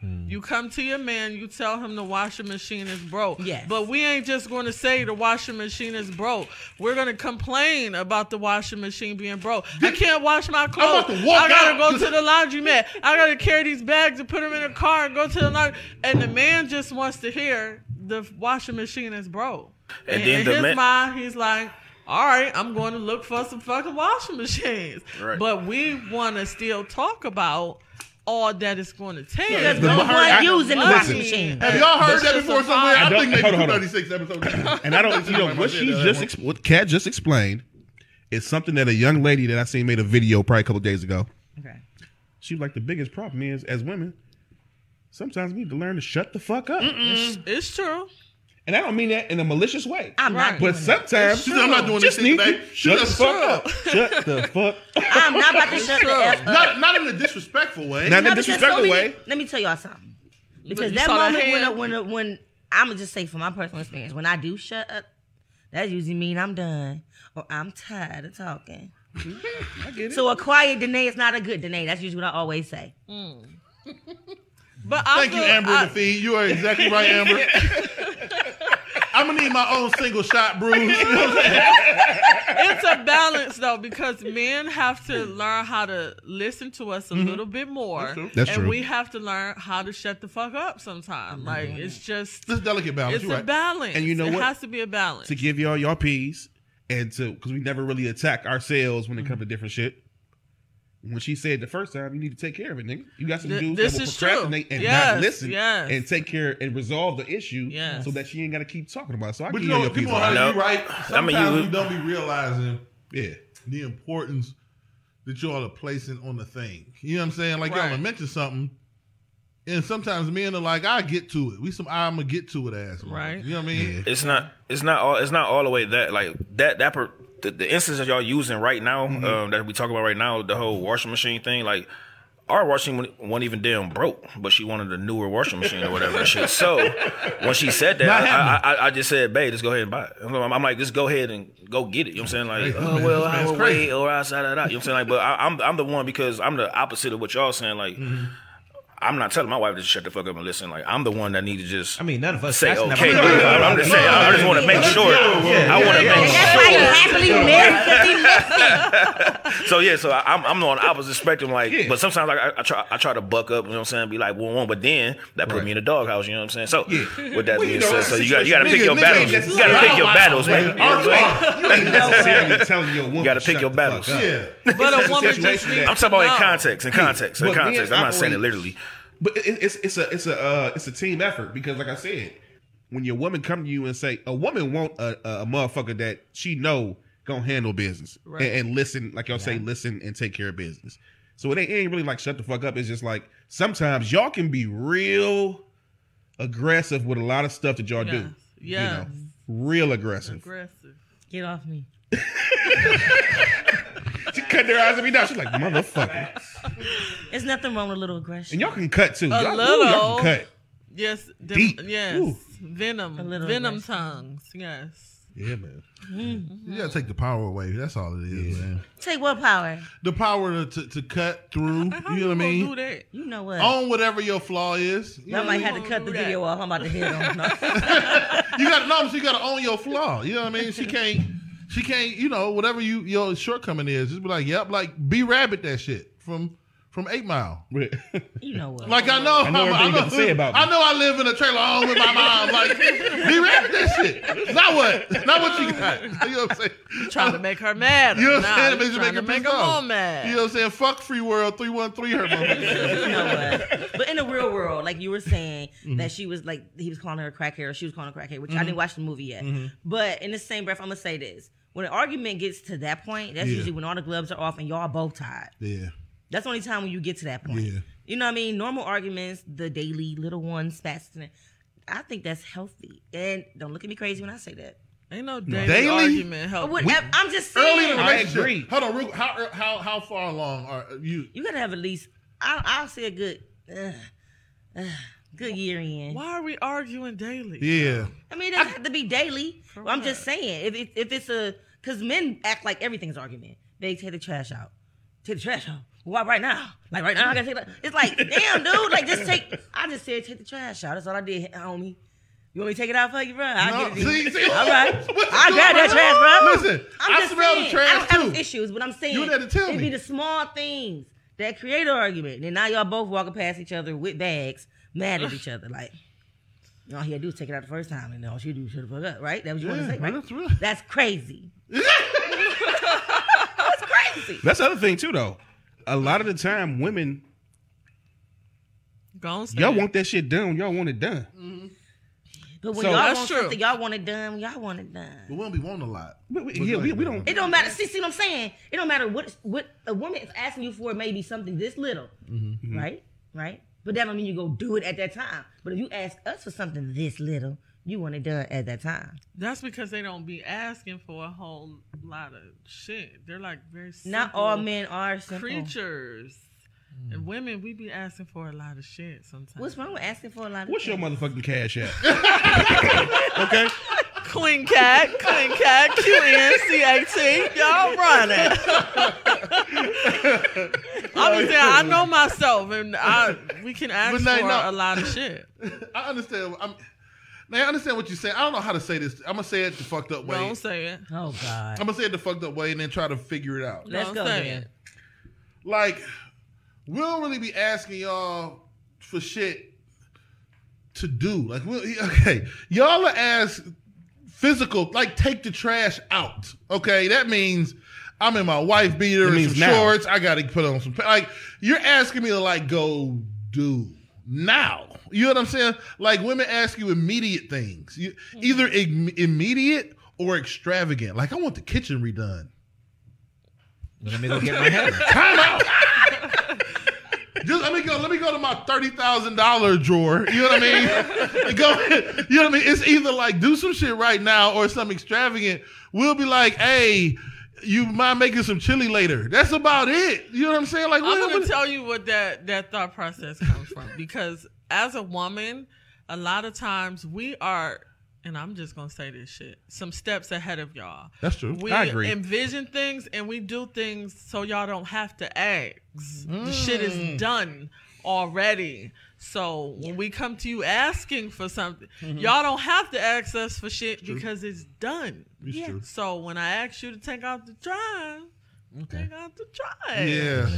Hmm. You come to your man, you tell him the washing machine is broke. Yes. But we ain't just going to say the washing machine is broke. We're going to complain about the washing machine being broke. I can't wash my clothes. to I gotta go to the laundromat. I gotta carry these bags and put them in a car and go to the laundry. And the man just wants to hear the washing machine is broke. And And, then in the his man- mind, he's like, all right, I'm going to look for some fucking washing machines. Right. But we want to still talk about all that it's going to take. Because The no money- one using the washing machine. Have y'all heard That's that just before a somewhere? vibe. I, I think maybe hold on, hold on. 236 episodes. *laughs* And I don't, you know, what she just, ex- what Kat just explained is something that a young lady that I seen made a video probably a couple days ago. Okay. She was like, the biggest problem is, as women, sometimes we need to learn to shut the fuck up. It's, it's true. And I don't mean that in a malicious way. I'm Right. not doing But that. sometimes She "I'm not doing just this need today." to She shut the fuck up. *laughs* Shut the fuck up. I'm not about to shut the up. Not, not in a disrespectful way. Not in a disrespectful so many- way. Let me tell y'all something. Because you that saw that moment when, hand? when, when, when I'm gonna just say from my personal experience, when I do shut up, that usually mean I'm done or I'm tired of talking. I get it. So a quiet Danae is not a good Danae. That's usually what I always say. Hmm. But I Thank you, Amber I- the feed. You are exactly right, Amber. *laughs* I'm gonna need my own single shot, Bruce. *laughs* You know what I'm saying? it's a balance though because men have to learn how to listen to us a little bit more true. That's and true. we have to learn how to shut the fuck up sometimes like it's just This delicate balance. it's You're a right. balance And you know what? it what? has to be a balance to give y'all your peas and to because we never really attack ourselves when it Mm-hmm. comes to different shit. When she said the first time, you need to take care of it, nigga. You got some Th- dudes this that will is true. procrastinate and Yes, not listen yes. and take care and resolve the issue Yes. so that she ain't got to keep talking about. it. So I But give you you know, your people are on I that. know. you right. I mean, Sometimes you- don't be realizing Yeah. the importance that y'all are placing on the thing. You know what I'm saying? Like y'all Right. gonna mention something, and sometimes men are like, "I get to it." We some I'm gonna get to it ass. Right. You know what I mean? it's not it's not all it's not all the way that like that that per, the, the instance that y'all using right now Mm-hmm. um, that we talk about right now the whole washing machine thing like our washing wasn't even damn broke, but she wanted a newer washing machine or whatever shit. So when she said that, I, I, I just said, "Babe, just go ahead and buy it." I'm, I'm like, "Just go ahead and go get it." You know what I'm saying? Like, Hey, oh man, well, I will wait, or outside that. You know what I'm saying? Like, but I, I'm I'm the one because I'm the opposite of what y'all saying. Like. Mm-hmm. I'm not telling my wife to shut the fuck up and listen. Like I'm the one that need to just I mean, none of us say that's never okay. happened. but I'm just saying. I just want to make sure. I want to And make that's why you happily married because he *laughs* so yeah, so I- I'm I'm on the opposite spectrum. Like, Yeah. but sometimes like I, I try I try to buck up. You know what I'm saying? Be like one one, but then that put me in the doghouse. You know what I'm saying? So with that Well, being said, that's so you got you got to pick your battles. You got to pick your battles, man. You I'm saying? You ain't necessarily telling your woman. You gotta pick your battles. Yeah. but a woman just situation I'm talking about in context, in context, in But context. I'm not saying it literally. But it, it's it's a it's a uh, it's a team effort because, like I said, when your woman come to you and say a woman want a, a, a motherfucker that she know gonna handle business Right. and, and listen, like y'all say, listen and take care of business. So it ain't, it ain't really like shut the fuck up. It's just like sometimes y'all can be real aggressive with a lot of stuff that y'all do. Yes. You know, real aggressive. aggressive Get off me. *laughs* *laughs* She cut their eyes at me now. She's like, motherfucker. There's nothing wrong with a little aggression. And y'all can cut too. A y'all, ooh, little. y'all can cut. yes them- Deep. yes Ooh. venom A little venom aggressive. tongues yes Yeah, man. Mm-hmm. You gotta take the power away. That's all it is, man. Take what power? The power to, to, to cut through. How You know what I mean? do that You know what? Own whatever your flaw is. You, know Y'all what I might mean? have to cut the that. video off. I'm about to hit *laughs* on. No. you got to no, you got to own your flaw. You know what I mean? She can't. She can't. You know, whatever you your shortcoming is, just be like, yep, like B-Rabbit that shit from from Eight Mile. You know what? Like I know, I know everything you got to say about. I know I live in a trailer home with my mom. Like B-Rabbit that shit. Not what, not what you got. You know what I'm saying? trying to make her mad You know what I'm saying? you It makes you trying make to make her off. more mad You know what I'm saying? Fuck Free World three one three her motherfucker. *laughs* you know what? But in the real world, like you were saying, Mm-hmm. that she was like he was calling her a crackhead or she was calling her a crackhead, which I didn't watch the movie yet. But in the same breath, I'm gonna say this: when an argument gets to that point, that's Yeah. usually when all the gloves are off and y'all both tied. Yeah. That's the only time when you get to that point. Yeah. You know what I mean? Normal arguments, the daily little ones, spats. I think that's healthy. And don't look at me crazy when I say that. Ain't no daily, Daily? argument help. What- you. I'm just Early in saying. the I relationship. agree. Hold on, real, how how how far along are you? You gotta have at least. I'll, I'll say a good, uh, uh, good year in. Why are we arguing daily? Yeah, I mean, it doesn't have to be daily. Well, I'm just saying, if it, if it's a, because men act like everything's argument. They take the trash out. Take the trash out. Why right now? Like right now, I gotta take that. It's like, damn, dude. Like just take. I just said take the trash out. That's all I did, homie. You want me to take it out for you, bro? I'll No, get it. to see, see, all right. *laughs* I'll doing, grab that bro? trash, bro. Listen, I'm I just smell the saying, trash, I don't have too. issues, but I'm saying You had to tell it'd me. be the small things that create an argument. And now y'all both walking past each other with bags, mad at each other, like. All he had to do was take it out the first time, and all she do should have fuck up, right? That was you want to say, right? that's real. That's crazy. *laughs* *laughs* that's crazy. That's the other thing too, though. A lot of the time, women Go y'all want that shit done. Y'all want it done. But when So- y'all That's want true. something, y'all want it done. Y'all want it done. but done. we don't be wanting a lot. But we, yeah, we, we don't. It don't matter. See, see what I'm saying? It don't matter what what a woman is asking you for. Maybe something this little, Mm-hmm. right? Right. But that don't mean you go do it at that time. But if you ask us for something this little, you want it done at that time. That's because they don't be asking for a whole lot of shit. They're like very simple Not all men are simple. creatures. Hmm. And women, we be asking for a lot of shit sometimes. What's wrong with asking for a lot of? What's your motherfucking cash app? *laughs* okay. Queen Cat, Queen Cat, Q N C A T. Y'all running. *laughs* it. I'm just saying, I know myself, and I we can ask But for now- a lot of shit. *laughs* I understand. I'm, now I understand what you're saying. I don't know how to say this. I'm gonna say it the fucked up way. Don't say it. Oh God. I'm gonna say it the fucked up way and then try to figure it out. Let's Don't go say then. it. Like, we don't really be asking y'all for shit to do. Like, we, okay, y'all are asked physical, like take the trash out. Okay, that means I'm in my wife beater and some now. shorts. I got to put on some. Like, you're asking me to like go do now. You know what I'm saying? Like women ask you immediate things, you, mm-hmm. either im- immediate or extravagant. Like, I want the kitchen redone. Let me go get my hammer. *laughs* Time out. Just let me go. Let me go to my thirty thousand dollar drawer. You know what I mean? *laughs* go. You know what I mean? It's either like do some shit right now or something extravagant. We'll be like, hey, you mind making some chili later? That's about it. You know what I'm saying? Like, I'm gonna tell you what that that thought process comes from *laughs* because as a woman, a lot of times we are, and I'm just gonna say this shit, some steps ahead of y'all. That's true. We I agree. envision things and we do things so y'all don't have to ask. The shit Mm. is done already. So when we come to you asking for something, Mm-hmm. y'all don't have to ask us for shit because it's done. It's true. So when I ask you to take out the trash, take out the trash. Yeah.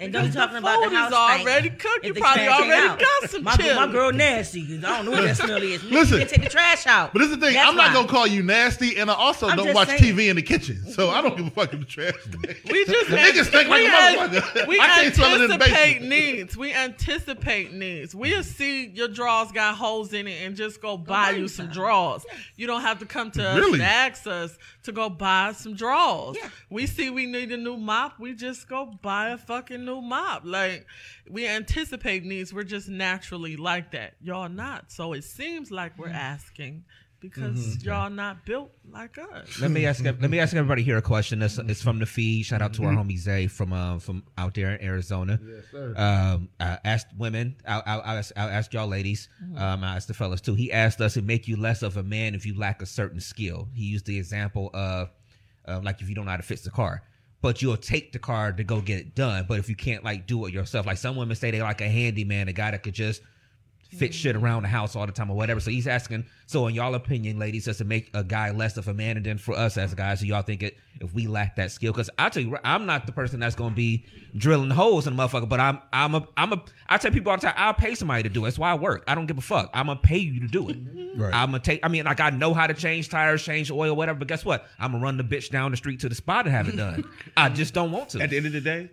And don't be The talking about the house is already stank. cooked. You probably already out. got some my, chili. My girl nasty. 'cause I don't know what that smell is. Listen. Listen, take the trash out. But this is the thing. That's I'm not why. gonna call you nasty, and I also I'm don't watch saying. TV in the kitchen, so I don't give a fuck if the trash. We just The niggas think like we a motherfucker. We I can't smell in the anticipate needs. We anticipate needs. We'll see your drawers got holes in it and just go buy you some drawers. You don't have to come to us Really? and ask us to go buy some drawers. Yeah. We see we need a new mop. We just go buy a fucking new mop. Like we anticipate needs. We're just naturally like that. Y'all not. So it seems like we're asking because y'all not built like us. Let me ask. Let me ask everybody here a question. It's, it's from the feed. Shout out to our homie Zay from uh, from out there in Arizona. Yes, sir. Um, I asked women. I'll, I'll, I'll, ask, I'll ask y'all ladies. Um, I asked the fellas too. He asked us, "It make you less of a man if you lack a certain skill." He used the example of, uh, like if you don't know how to fix the car. But you'll take the car to go get it done. But if you can't like do it yourself, like some women say they like a handyman, a guy that could just fix shit around the house all the time or whatever. So he's asking, so in y'all opinion, ladies, does it make a guy less of a man? And then for us as guys, do y'all think it if we lack that skill? Because I tell you, I'm not the person that's gonna be drilling holes in a motherfucker, but I'm I'm a I'm a I tell people all the time, I'll pay somebody to do it. That's why I work. I don't give a fuck. I'm gonna pay you to do it. *laughs* Right. I'm gonna take I mean, like I know how to change tires, change oil, whatever, but guess what? I'm gonna run the bitch down the street to the spot and have it done. *laughs* I just don't want to. At the end of the day,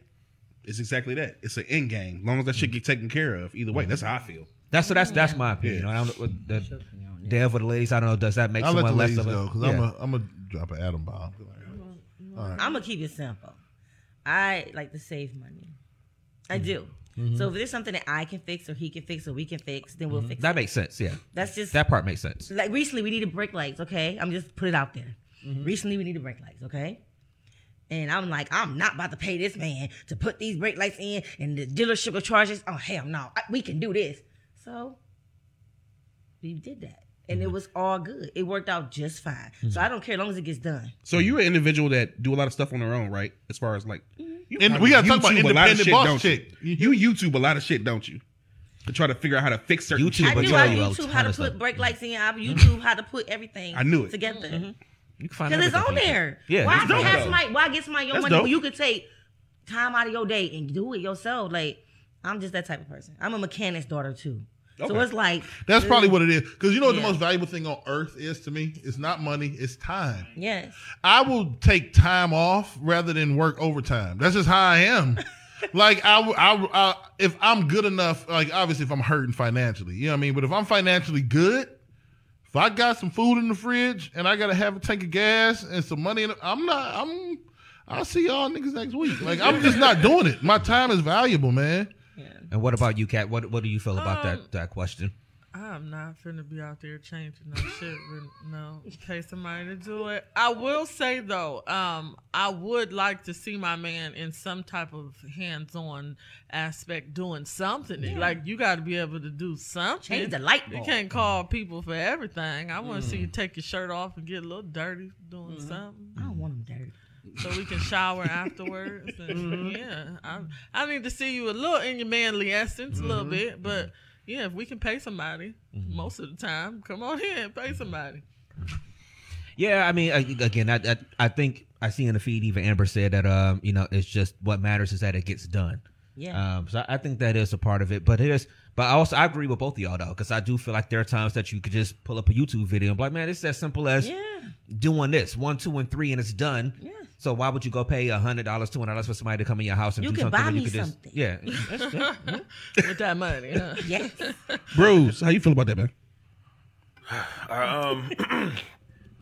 it's exactly that. It's an end game. As long as that shit get taken care of, either way, that's how I feel. That's so that's that's my opinion. I don't know what the Dev for the ladies. I don't know. Does that make I'll let the someone less ladies of a? go because Yeah. I'm a I'm gonna drop an atom bomb. I'm gonna keep it simple. I like to save money. I do. So if there's something that I can fix or he can fix or we can fix, then we'll fix That it. makes sense. Yeah, That's just that part makes sense. like recently we needed brake lights. Okay, I'm just put it out there. Mm-hmm. Recently we needed brake lights. Okay. And I'm like, I'm not about to pay this man to put these brake lights in, and the dealership will charge us. Oh hell no, I- we can do this. So we did that, and Mm-hmm. it was all good. It worked out just fine. So I don't care as long as it gets done. So you're an individual that do a lot of stuff on their own, right? As far as like, mm-hmm. you And we gotta talk about YouTube a independent shit, boss don't you? Mm-hmm. You YouTube a lot of shit, don't you? To try to figure out how to fix certain YouTube, shit. I but do. I YouTube ton how to put brake lights in. I mm-hmm. YouTube how to put everything. I knew it. together. You can find it. Because it's on there. Yeah, Why it's dope, have though. somebody? Why get somebody your That's money dope. when you could take time out of your day and do it yourself? Like I'm just that type of person. I'm a mechanic's daughter too. So it's like That's probably what it is. Because you know what Yeah. the most valuable thing on earth is to me? It's not money, it's time. Yes. I will take time off rather than work overtime. That's just how I am. *laughs* like I, I, I, if I'm good enough, like obviously if I'm hurting financially, you know what I mean. But if I'm financially good, if I got some food in the fridge and I gotta have a tank of gas and some money, in it, I'm not. I'm. I'll see y'all niggas next week. Like I'm just not doing it. My time is valuable, man. And what about you, Kat? What What do you feel about Um, that that question? I'm not finna be out there changing no shit. With, no, pay somebody to do it. I will say though, um, I would like to see my man in some type of hands-on aspect doing something. Like you got to be able to do something. Change the light You can't call people for everything. I want to Mm. see you take your shirt off and get a little dirty doing something I don't want them dirty. So we can shower afterwards. And Mm-hmm. Yeah, I, I need to see you a little in your manly essence, a Mm-hmm. little bit. But yeah, if we can pay somebody most of the time, come on here and pay somebody. Yeah, I mean, again, I, I I think I see in the feed even Amber said that um you know it's just what matters is that it gets done. Yeah. Um, so I I think that is a part of it, but it is. But I also I agree with both of y'all though, because I do feel like there are times that you could just pull up a YouTube video and be like, man, it's as simple as yeah. doing this one, two, and three, and it's done. Yeah. So why would you go pay a hundred dollars, two hundred dollars for somebody to come in your house and You do can something? buy when you me could just, something. yeah, that's good. *laughs* with that money. Huh? Yes. *laughs* Bruce, how you feel about that, man? *sighs* um, *clears throat*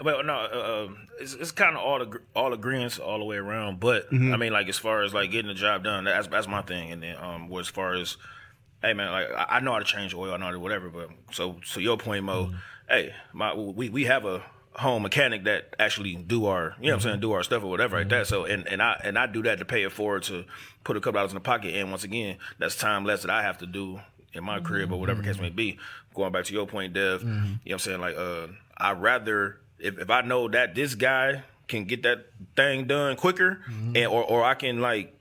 well, no, uh, um, it's, it's kind of all the all agreements all the way around. But I mean, like as far as like getting the job done, that's that's my thing. And then um, well, as far as hey man, like I, I know how to change oil, I know how to whatever. But so so your point, Mo, hey, my we we have a home mechanic that actually do our you know what I'm saying do our stuff or whatever like that. So and and I and I do that to pay it forward to put a couple dollars in the pocket. And once again, that's time less that I have to do in my crib or whatever case mm-hmm. may be. Going back to your point, Dev, you mm-hmm. know what I'm saying? Like, uh, I'd rather, if, if I know that this guy can get that thing done quicker, mm-hmm. and or, or I can, like,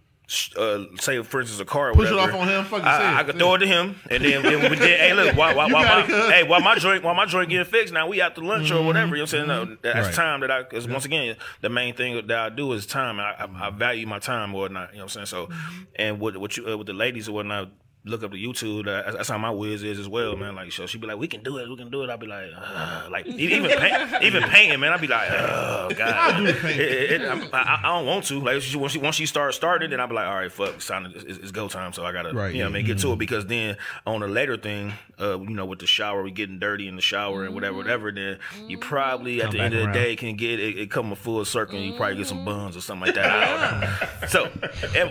uh, say, for instance, a car or Push it off on him, fucking say I, I could throw it. to him, and then, then we did, hey, look, *laughs* You while got my, hey, while my joint, while my joint getting fixed, now we out to lunch or whatever, you know what I'm saying? No, that's Right. time that I, because once again, the main thing that I do is time. I, I, I value my time or whatnot, you know what I'm saying? So, and with, with, you, uh, with the ladies or whatnot, look up the YouTube. That, that's how my whiz is as well, man. Like, so she be like, "We can do it, we can do it." I'll be like, uh, like even *laughs* paint, even painting, man. I'll be like, "Oh *laughs* God, I'll do the painting. It- it- it- I, I don't want to. Like, she, once she once she starts started, then I'll be like, "All right, fuck, it's time. To, it's, it's go time." So I gotta, Right, you know, what I mean, get to it because then on the later thing, uh, you know, with the shower, we getting dirty in the shower and whatever, whatever. Then you probably at the end back of the day can get it, it come a full circle. and You probably get some buns or something like that. I don't know. So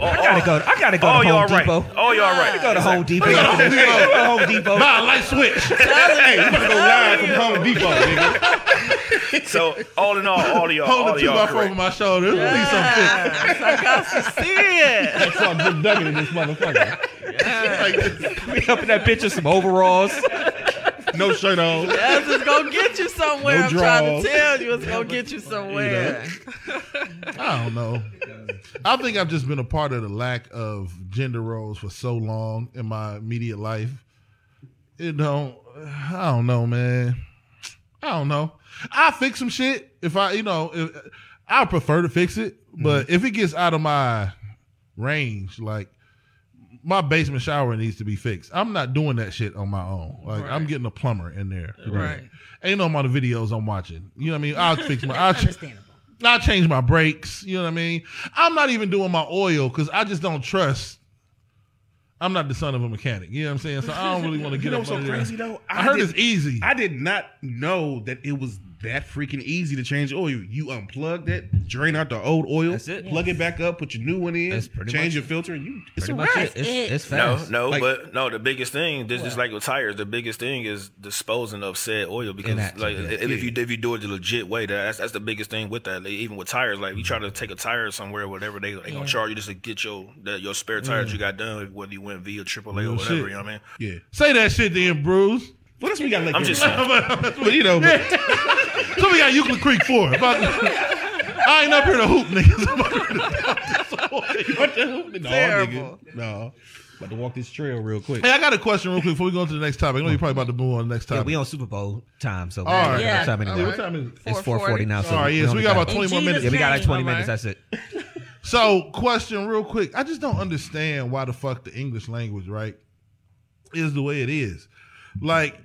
I gotta go- I gotta go to Oh, y'all right. Oh, y'all right. Go to Home Depot. Home Depot. Go to Home Depot. Buy a light switch. *laughs* hey, we about to go live from Home Depot, nigga. *laughs* So all in all, all of y'all, all Hold of the two y'all by four over my shoulder. At least I'm fit. I got to see it. I saw Jim Duggan in this motherfucker. *laughs* We up in that picture, some overalls. No shirt on. *laughs* That's just gonna get you somewhere. No I'm trying to tell you, it's gonna get you *laughs* somewhere. *laughs* I don't know. I think I've just been a part of the lack of gender roles for so long in my immediate life. It don't. I don't know, man. I don't know. I fix some shit if I, you know, if, I prefer to fix it, but mm-hmm. if it gets out of my range, like my basement shower needs to be fixed. I'm not doing that shit on my own. Like I'm getting a plumber in there. Right. Ain't no amount of videos I'm watching. You know what I mean? I'll fix my. I'll, ch- Understandable. I change my brakes. You know what I mean? I'm not even doing my oil because I just don't trust. I'm not the son of a mechanic. You know what I'm saying? So I don't really want to *laughs* get You know up what's so under there. crazy though? I heard did- it's easy. I did not know that it was that freaking easy to change oil. You unplug that, drain out the old oil, That's it. plug it back up, put your new one in, That's pretty change much your it. filter, and you it's Pretty a much wrap. it. It's, It- it's No, fast. no, Like- but no. The biggest thing, this is like with tires. The biggest thing is disposing of said oil because, like, yeah. if if you if you do it the legit way, that's that's the biggest thing with that. Like, even with tires, like you try to take a tire somewhere, whatever they they gonna charge you just to get your that your spare tires you got done, whether you went via AAA or whatever. shit. You know what I mean? Yeah. Say that shit then, Bruce. What else we got like I'm just saying. *laughs* but you know, but, *laughs* So we got Euclid Creek for. About, I ain't up here to hoop, niggas. *laughs* no, Terrible. nigga. No. About to walk this trail real quick. Hey, I got a question real quick before we go to the next topic. I know you're probably about to move on to the next Yeah, topic. we on Super Bowl time, so All right. what Yeah. time anyway? What time is it? It's four forty now. So All right, yeah, so we got about got- 20 more minutes. Yeah, we got like twenty minutes. That's it. So, question real quick. I just don't understand why the fuck the English language, right, is the way it is. Like,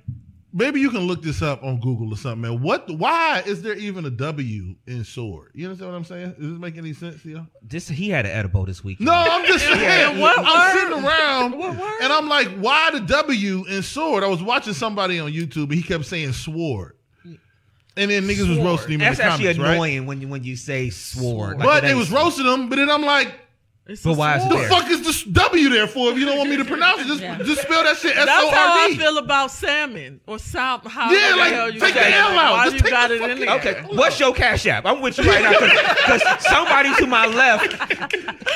maybe you can look this up on Google or something, man. What why is there even a W in sword? You understand what I'm saying? Does this make any sense to you? This he had an edible this week. No, I'm just saying. *laughs* what I'm word? sitting around What word? and I'm like, why the W in sword? I was watching somebody on YouTube and he kept saying sword. And then niggas was roasting him That's in the actually comments, right? annoying when you when you say sword. Like, But that it was is- roasting him, but then I'm like, It's But a why is it sword. the there? fuck is this W there for if you don't want me to pronounce it? Just, Yeah. just spell that shit S That's how I R D. feel about salmon or sal. How Yeah, the like, hell you take say the it. L out. Why Just you take got the it in fucking- there? Okay, what's your cash app? I'm with you right now because somebody to my left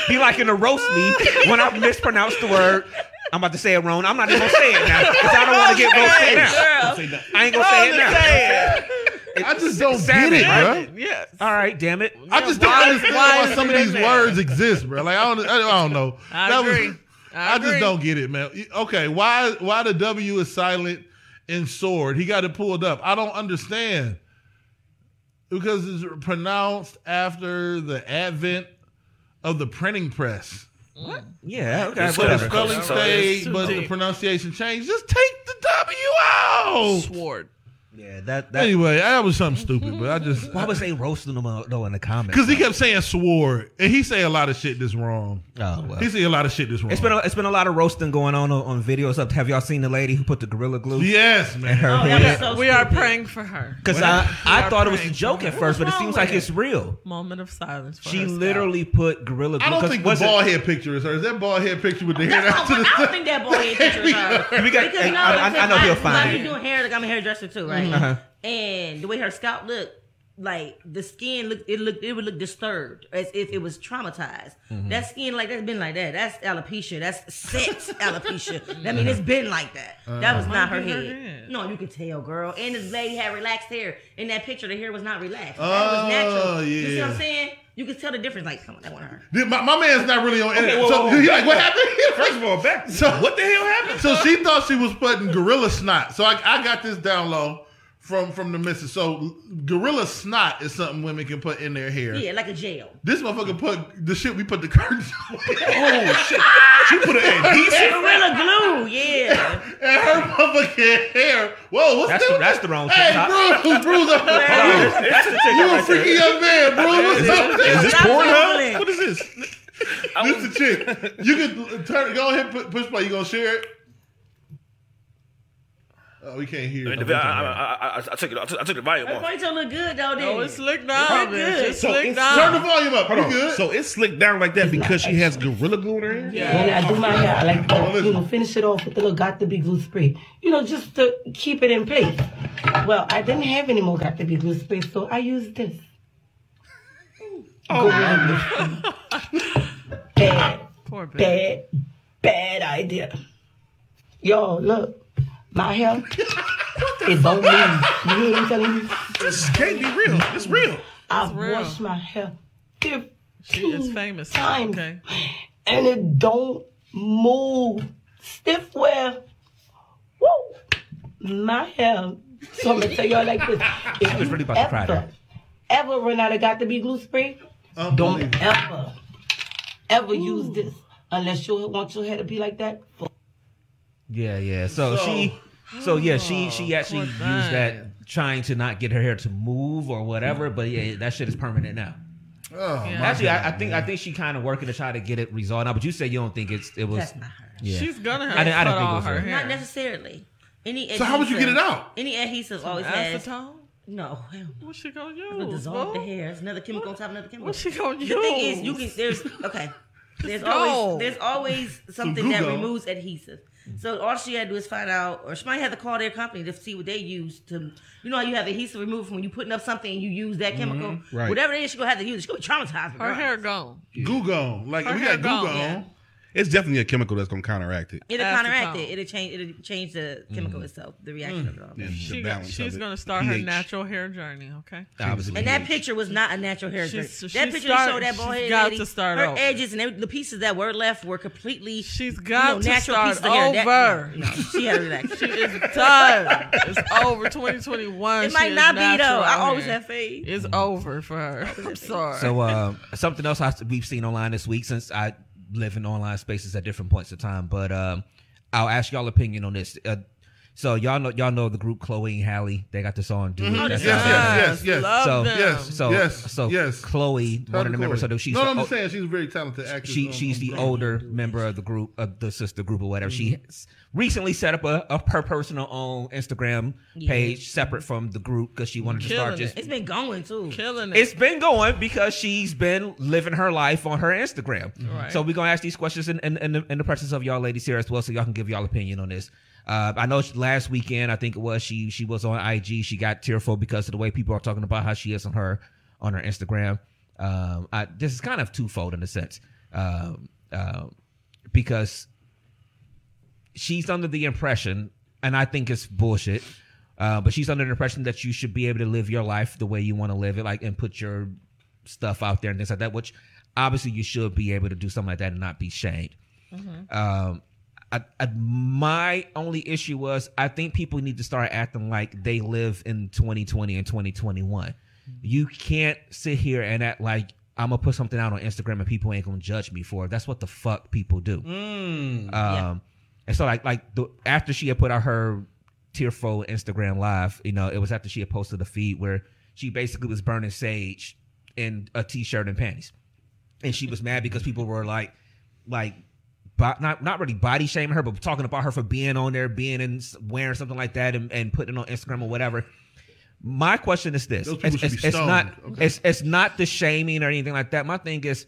be like in a roast me when I mispronounce the word. I'm about to say it wrong. I'm not even gonna say it now because I don't want to get *laughs* roasted now. I ain't gonna say it now. I just don't Salmon, get it, right? bro. Yes. All right, damn it. I just don't understand why why some of these there? words exist, bro. Like I don't, I don't know. *laughs* I That was- agree. I I just don't get it, man. Okay, why why the W is silent in sword? He got it pulled up. I don't understand because it's pronounced after the advent of the printing press. Mm. Yeah, okay, It's So the spelling So stayed, it's but the pronunciation changed. Just take the W out. Sword. Yeah, that that. Anyway, that was something stupid, but I just Why was they roasting them uh, though in the comments? because he kept saying sword, and he say a lot of shit that's wrong. Oh well. He say a lot of shit that's wrong. It's been a, it's been a lot of roasting going on on, on videos. Up, have y'all seen the lady who put the gorilla glue yes, man. her Oh, that head? so We are praying for her. Because I, I thought it was a joke at first, but it seems like with it's real. Moment of silence for She her. literally put gorilla glue. I don't think the bald head picture is her. Is that bald head picture with the hair That's down to not, the I don't think that boy head picture is *laughs* her. We got- Because hey, no, I- I- I know he'll because find I it. doing hair like I'm a hairdresser too, right? Uh-huh. And the way her scalp looked, like the skin looked, it looked, it would look disturbed as if it was traumatized. Mm-hmm. That skin like that's been like that. That's alopecia. That's sex *laughs* alopecia. I mean, it's been like that. that was not her Might be her head. head. No, you can tell, girl. And this lady had relaxed hair. In that picture, the hair was not relaxed. that Oh, was natural. You see what I'm saying? You can tell the difference. Like, come on, that wasn't her. My, my man's not really on internet. whoa, so whoa, whoa. he like, what happened? *laughs* First of all, back. So- what the hell happened? so she thought she was putting gorilla snot. So I, I got this down low from from the missus. So gorilla snot is something women can put in their hair. Yeah, like a jail. This motherfucker put the shit we put the curtains *laughs* on. Oh shit! She put an adhesive. Gorilla glue. Yeah. *laughs* and her motherfucking hair. Whoa, what's That's that? the- that's the wrong Hey, TikTok. Bruce, Bruce, Hold on, that's, that's the ticket you a right there. freaky young man, bro. What's up? Is this Stop Pornhub? What is this? This the chick. You can turn. Go ahead, pu- push play. You gonna share it? Oh, we can't hear. I, mean, the, I, I, I, I took it. I took, I took the volume Her off. ponytail look good though. Didn't Oh, it's slick down. Look bitch. good. It's So slick it's- Turn the volume up. Hold on. good? So it's slicked down like that because she has gorilla glue in her hair. When I do my hair, I like Oh, to, listen. you know, finish it off with a little got to be glue spray. You know, just to keep it in place. Well, I didn't have any more got to be glue spray, so I used this. Oh, Gorilla glue. *laughs* Bad, Poor bad, bad idea. Y'all, look, my hair, it don't move. You hear what I'm telling you? This can't be real. It's real. I've real. washed my hair 15 She is famous. now, times, Okay. and it don't move. Stiff wear. Woo! My hair. So I'm gonna tell y'all like this. If was you really about to cry ever, there. ever run out of got to be glue spray, don't Unbelievable. ever, ever use this unless you want your hair to be like that. Yeah, yeah. So, So- she, so yeah, she she oh, actually used that trying to not get her hair to move or whatever. But yeah, that shit is permanent now. Oh, Yeah. Actually, God, I, I think I think she kind of working to try to get it resolved now. But you said you don't think it's it was. That's not her. Yeah. She's gonna have I didn't- I to didn't cut think it was her her. hair. Not necessarily. Any So how would you get it adhesive- out? Any adhesive always has. Acetone? No, hell no. What she gonna It'll use? dissolve the hair. It's another chemical on top of another chemical. What's she gonna The thing is, you can. There's okay. *laughs* There's always there's always something that removes adhesive. So all she had to do is find out, or she might have to call their company to see what they use to. You know how you have adhesive removed from when you putting up something and you use that mm-hmm. chemical. Right. Whatever it is, she gonna have to use. it. She gonna be traumatized. Her hair gone. Goo gone. Like Her we got goo gone, gone. yeah. It's definitely a chemical that's gonna counteract it. It'll Acetone. counteract it. It'll change. It'll change the chemical itself, the reaction of it all. And the She got, balance she's of it. gonna start her pH. natural hair journey. Okay. Obviously, And that picture was not a natural hair She's- journey. she That picture start- showed that she's bald head got lady. to start her over. edges and every, the pieces that were left were completely. She's got know, to natural start pieces of hair. That- over. no, no, she had to relax. She is done. It's over. 2021. It She might is not be though. natural I always hair. have faith. It's over for her. I'm sorry. So uh, something else I, we've seen online this week since I live in online spaces at different points of time, but um, I'll ask y'all opinion on this. Uh, so y'all know y'all know the group Chloe and Halle. They got the song "Do It." Mm-hmm. That's Yes, how- yes, yes, yes. Love So- them. Yes. So Yes, so yes. Chloe, one of the members of the she's no, no, I'm o- saying she's a very talented actress. she on- she's on the drama. older member of the group of the sister group or whatever. She mm-hmm. has recently set up a, a her personal own Instagram page separate from the group because she wanted to start Killing just. It's been going too. Killing it. It's been going because she's been living her life on her Instagram. Right. So we're gonna ask these questions in, in, in, the, in the presence of y'all ladies here as well, so y'all can give y'all opinion on this. Uh, I know last weekend, I think it was she she was on IG. She got tearful because of the way people are talking about how she is on her on her Instagram. Um, I, this is kind of twofold in a sense, um, um, because she's under the impression, and I think it's bullshit. Uh, but she's under the impression that you should be able to live your life the way you want to live it, like and put your stuff out there and things like that. Which obviously you should be able to do something like that and not be shamed. Um, I, I, my only issue was I think people need to start acting like they live in 2020 and 2021. You can't sit here and act like I'm gonna put something out on Instagram and people ain't gonna judge me for it. That's what the fuck people do. Um, and so like like the, after she had put out her tearful Instagram live, you know, it was after she had posted a feed where she basically was burning sage in a t-shirt and panties, and she was mad because people were like, like. Not not really body shaming her, but talking about her for being on there, being in wearing something like that, and, and putting it on Instagram or whatever. My question is this: it's, it's, it's not. Okay. it's it's not the shaming or anything like that. My thing is,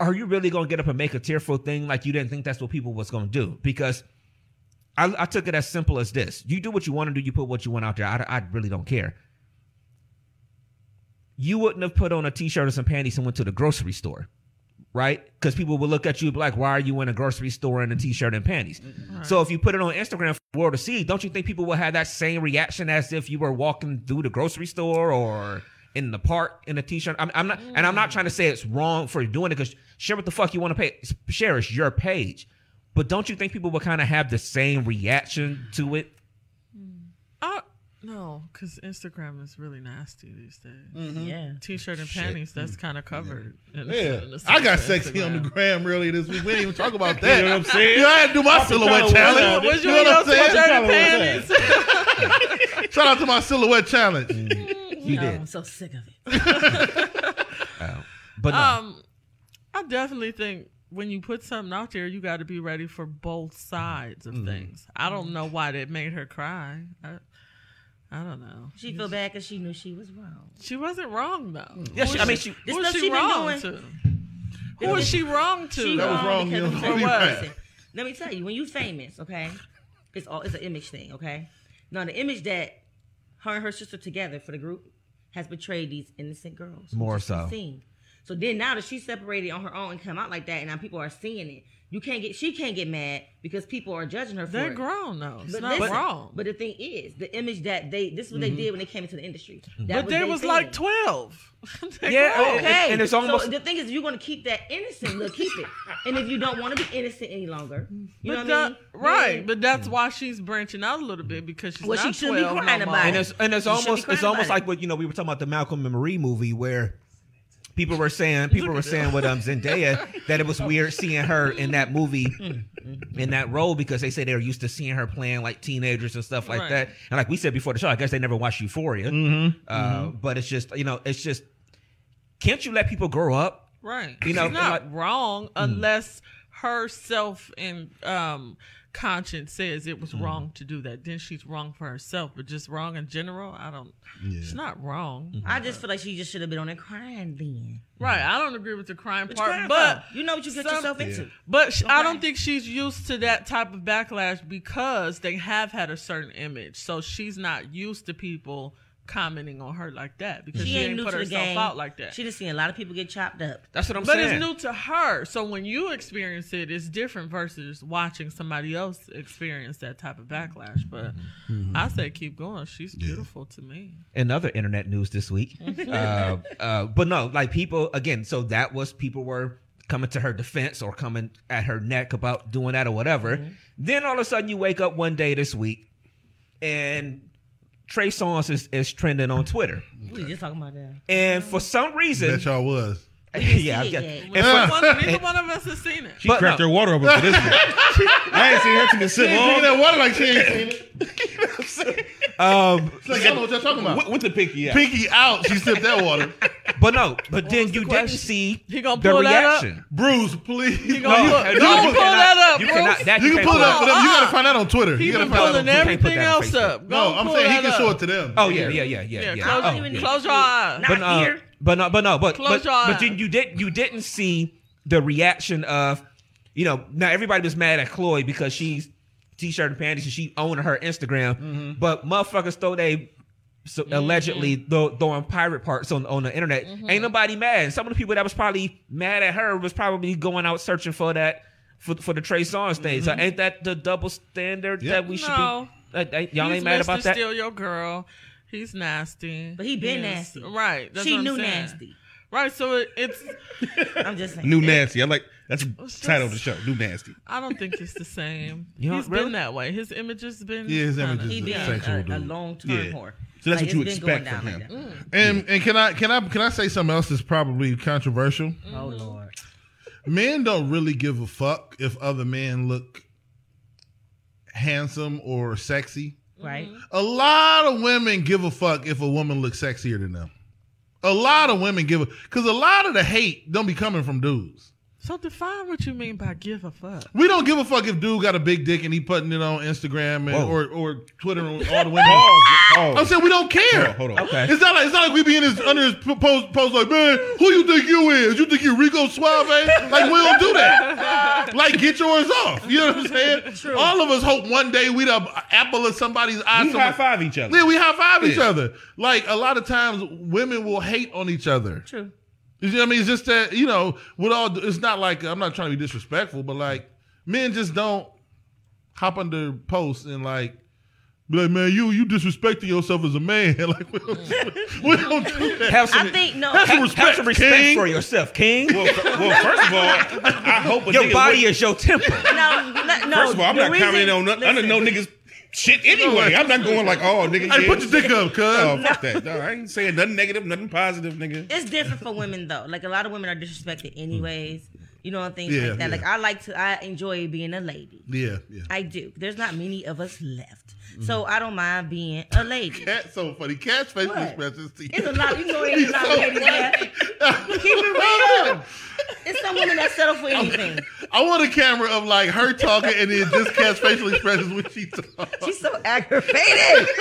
are you really gonna get up and make a tearful thing like you didn't think that's what people was gonna do? Because I, I took it as simple as this: you do what you want to do, you put what you want out there. I, I really don't care. You wouldn't have put on a t-shirt or some panties and went to the grocery store, right? Because people will look at you and be like, "Why are you in a grocery store in a t-shirt and panties?" Mm-hmm. So if you put it on Instagram for the world to see, don't you think people will have that same reaction as if you were walking through the grocery store or in the park in a t-shirt? I'm, I'm not, and I'm not trying to say it's wrong for doing it because share what the fuck you want to pay. Share it's your page, but don't you think people will kind of have the same reaction to it? No, because Instagram is really nasty these days. Mm-hmm. Yeah. T-shirt and panties, that's mm. kind of covered. in- Yeah, in the I got sexy of on the gram earlier this week. We didn't even talk about *laughs* that. You know what I'm saying? Yeah, I had to do my silhouette kinda challenge. was Was you know in what I'm saying? t-shirt and panties? *laughs* Shout out to my silhouette challenge. Mm-hmm. *laughs* You Oh, did, I'm so sick of it. but no. Um, I definitely think when you put something out there, you got to be ready for both sides of mm-hmm. things. I don't know why that made her cry. I, I don't know. She feel bad because she knew she was wrong. She wasn't wrong though. yeah, she, I mean, she, This Who stuff is she she been wrong doing. to? Who is she wrong to? She That was wrong, because you let know, me tell you- listen, Let me tell you, when you famous, okay, it's all it's an image thing, okay. Now the image that her and her sister together for the group has betrayed these innocent girls. More so. Seen. So then now that she's separated on her own and come out like that, and now people are seeing it, you can't get she can't get mad because people are judging her for They're it. grown though. It's But not listen, wrong. But the thing is, the image that they this is what they did when they came into the industry. That Mm-hmm. But they they was thing. like twelve. *laughs* Yeah, grown. Okay, And it's almost- so the thing is, you're gonna keep that innocent look, keep it. And if you don't want to be innocent any longer, you know But what I mean? right, then- but that's why she's branching out a little bit because she's Well, she not shouldn't be 12 crying no about more. it. and it's and it's You should be almost it's almost like it. what you know we were talking about the Malcolm and Marie movie where people were saying people were saying with um Zendaya *laughs* that it was weird seeing her in that movie in that role because they say they were used to seeing her playing like teenagers and stuff like Right. that. And like we said before the show I guess they never watched Euphoria. Uh, but it's just you know it's just can't you let people grow up? Right. You know, She's not like- wrong unless her self and um conscience says it was mm. wrong to do that, then she's wrong for herself. But just wrong in general, I don't. It's not wrong. Mm-hmm. I just feel like she just should have been on there crying then. Right. I don't agree with the crime But part, crying but for? you know what you get some- yourself into. But sh I don't think she's used to that type of backlash because they have had a certain image. So she's not used to people commenting on her like that because she, She ain't ain't put herself game. out like that. She just seen a lot of people get chopped up. That's what I'm but saying. But it's new to her. So when you experience it, it's different versus watching somebody else experience that type of backlash. But Mm-hmm. I say keep going. She's beautiful to me. Another internet news this week. *laughs* uh, uh, but no, like people again. So that was people were coming to her defense or coming at her neck about doing that or whatever. Then all of a sudden you wake up one day this week, and Trey Songz is, is trending on Twitter, We just talking about that. and for some reason, Bet y'all was. Yeah, I've got- yet. and Neither, one, neither one of us has seen it. She But cracked no. her water open for this one. *laughs* I ain't seen her to the sip Drinking long. that water like she ain't seen it. *laughs* um, It's like, I don't know what y'all talking about. With, with the pinky out. Pinky out, she sipped that water. *laughs* but no, but then was the you didn't see He gonna the pull that up? reaction. Bruce, please. You, gonna No, pull- no, you you pull cannot- that up, You cannot. That can pull it up for them. You gotta find that on Twitter. He You gotta been find pulling Twitter. can't put everything else up. No, I'm saying he can show it to them. Oh yeah, yeah, yeah, yeah, Yeah, yeah. close, Oh, I don't even yeah. need close your eyes. Not uh, here. But no, but no, but Close but, but you, you did you didn't see the reaction of you know now everybody was mad at Chloe because she's t-shirt and panties and she owned her Instagram, Mm-hmm. but motherfuckers throw they so allegedly throw, throwing pirate parts on on the internet. Mm-hmm. Ain't nobody mad. And some of the people that was probably mad at her was probably going out searching for that for for the Trey Songz thing. So ain't that the double standard Yep. that we should Mm-hmm. No. be? Uh, y'all He's ain't mad about that. Steal your girl. He's nasty. But he been Yes. nasty. Right. That's she what I'm knew saying. nasty. Right. So it, it's. *laughs* I'm just saying. New nasty. I like that's the title of the show. New nasty. I don't think it's the same. *laughs* You don't- He's really? been that way. His image has been. Yeah, his image kinda- is He been Sexual a, a long term Yeah. whore. So that's Like, what you expect from him. like that. Mm. And and can I can I can I say something else that's probably controversial? Oh lord. Men don't really give a fuck if other men look handsome or sexy. Right. Mm-hmm. A lot of women give a fuck if a woman looks sexier than them. A lot of women give a because a lot of the hate don't be coming from dudes. So define what you mean by give a fuck. We don't give a fuck if dude got a big dick and he putting it on Instagram and, Whoa. or or Twitter on all the *laughs* women. Oh, I'm saying we don't care. Hold on, hold on. Okay. It's not like it's not like we be in his under his post post like, man, who you think you is? You think you Rico Suave? Like we don't do that. like get yours off. You know what I'm saying? True. All of us hope one day we'd have apple of somebody's eye. We somewhere- high five each other. Yeah, we high five each other. Like a lot of times, women will hate on each other. True. You see what I mean? It's just that you know, with all, it's not like I'm not trying to be disrespectful, but like men just don't hop under posts and like be like, man, you you disrespecting yourself as a man. *laughs* like we don't, mm. we don't do that. Have some, I think no. Have some have respect, some respect King. for yourself, King. Well, well, first of all, I hope a Your nigga body would- is your temple. no, no, no. First of all, I'm not reason- commenting on none, under no listen, niggas shit anyway. I'm not going like, oh, nigga, Hey, yeah. put your dick up, cuz. Oh, fuck that. No, I ain't saying nothing negative, nothing positive, nigga. It's different for women though. Like a lot of women are disrespected anyways. You know, and things Yeah, like that. yeah. Like I like to. I enjoy being a lady. Yeah, yeah. I do. There's not many of us left, so Mm-hmm. I don't mind being a lady. Cat so funny. Cat's facial What? expressions. to you. It's a lot. You know, *laughs* there's He's a lot so of ladies left. Keep it real. It's some women that settle for anything. I want a camera of like her talking and then just Cat's facial expressions when she talks. She's so aggravated. *laughs*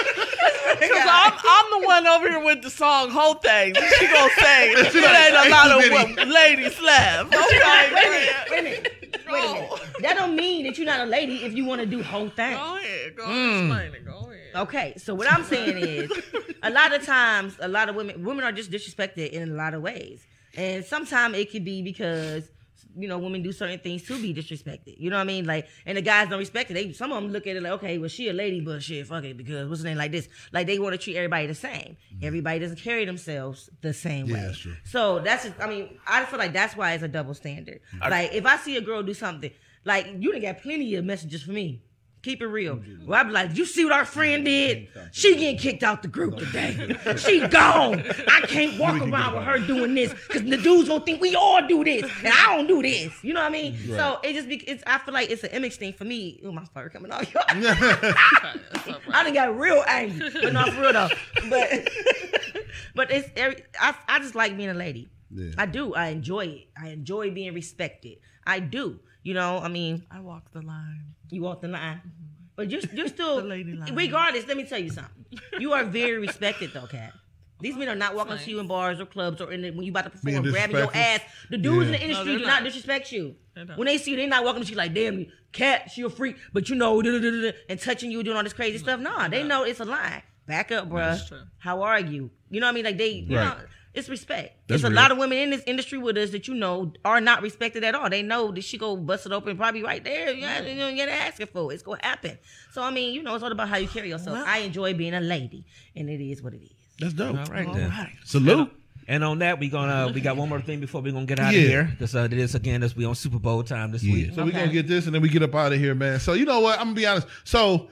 Because I'm, I'm the one over here with the song whole thing. She gonna say it She like, ain't a lot of Smitty." ladies left. Okay, wait a go minute. Ahead. *laughs* Wait a minute. Wait a minute. That don't mean that you're not a lady if you want to do whole thing. Go ahead. Go Mm. explain it. Go ahead. Okay, so what I'm saying is, *laughs* a lot of times, a lot of women, women are just disrespected in a lot of ways, and sometimes it could be because you know women do certain things to be disrespected. You know what I mean? Like, and the guys don't respect it. They some of them look at it like, okay, well she a lady, but shit, fuck it, because what's the name like this? Like they want to treat everybody the same. Mm-hmm. Everybody doesn't carry themselves the same Yeah, way. that's true. So that's just, I mean, I feel like that's why it's a double standard. like if I see a girl do something, like you done got plenty of messages for me. Keep it real. Well, I be like, you see what our friend did? She getting kicked out the group today. *laughs* She gone. I can't walk around with her doing this because the dudes gonna think we all do this, and I don't do this. You know what I mean? So it just be, it's. I feel like it's an image thing for me. Oh, my fur coming off. *laughs* I done got real angry, but not for real though. But *laughs* but it's every, I I just like being a lady. Yeah. I do. I enjoy it. I enjoy being respected. I do. You know, I mean, I walk the line. You walk the line. Mm-hmm. But you're, you're still, *laughs* The lady line. regardless, let me tell you something. You are very respected, though, Cat. These men are not walking to you in bars or clubs or in the, when you about to perform, Being grabbing your ass. The dudes in the industry they're do not not. disrespect you. They. When they see you, they're not walking to you like, damn, Cat, she a freak, but you know, and touching you, doing all this crazy stuff. Nah, they know it's a lie. Back up, bruh. That's true. How are you? You know what I mean? Like they, you Right. know, it's respect. That's There's a lot of women in this industry with us that you know are not respected at all. They know that she go bust it open probably right there. You know, you know, you're asking for it. It's gonna happen. So I mean, you know, it's all about how you carry yourself. I enjoy being a lady, and it is what it is. That's dope. All right then. Salute. And on that, we gonna we got one more thing before we gonna get out Yeah. of here. Because uh, this again, this we on Super Bowl time this week. So we're gonna get this and then we get up out of here, man. So you know what? I'm gonna be honest. So,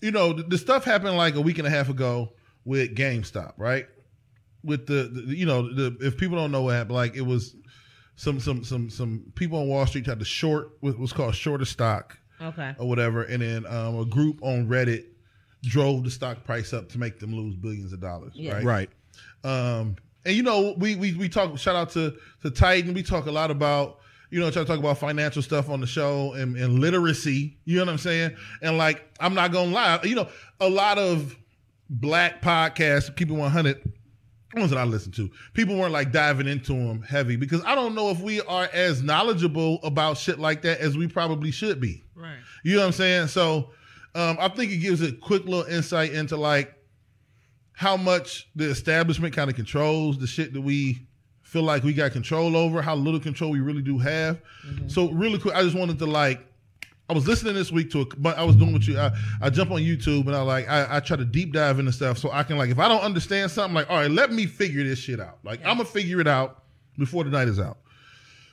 you know, the, the stuff happened like a week and a half ago with GameStop, right? With the, the you know, the if people don't know what happened, like it was some some some some people on Wall Street had to short what was called shorter stock Okay. or whatever, and then um, a group on Reddit drove the stock price up to make them lose billions of dollars, Yeah. right? Right. Um, and you know, we we we talk. Shout out to to Titan. We talk a lot about you know try to talk about financial stuff on the show and, and literacy. You know what I'm saying? And like, I'm not gonna lie. You know, a lot of black podcasts, keep it 100. Ones that I listen to, people weren't like diving into them heavy because I don't know if we are as knowledgeable about shit like that as we probably should be. Right. You know what I'm saying? So um, I think it gives a quick little insight into like how much the establishment kind of controls the shit that we feel like we got control over, how little control we really do have. So really quick, I just wanted to like I was listening this week to a, but I was doing what you I, I jump on YouTube and I like I, I try to deep dive into stuff so I can like if I don't understand something like all right let me figure this shit out like I'm gonna figure it out before the night is out.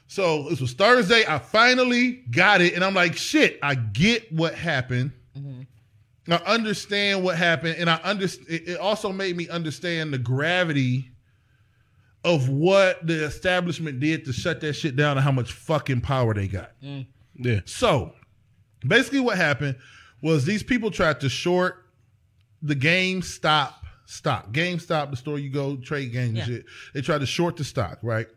So this was Thursday. I finally got it, and I'm like, shit. I get what happened. Mm-hmm. I understand what happened, and I understand. It it also made me understand the gravity of what the establishment did to shut that shit down and how much fucking power they got. Mm. Yeah. So basically, what happened was these people tried to short the GameStop stock. GameStop, the store you go trade games Yeah. shit. They tried to short the stock, right?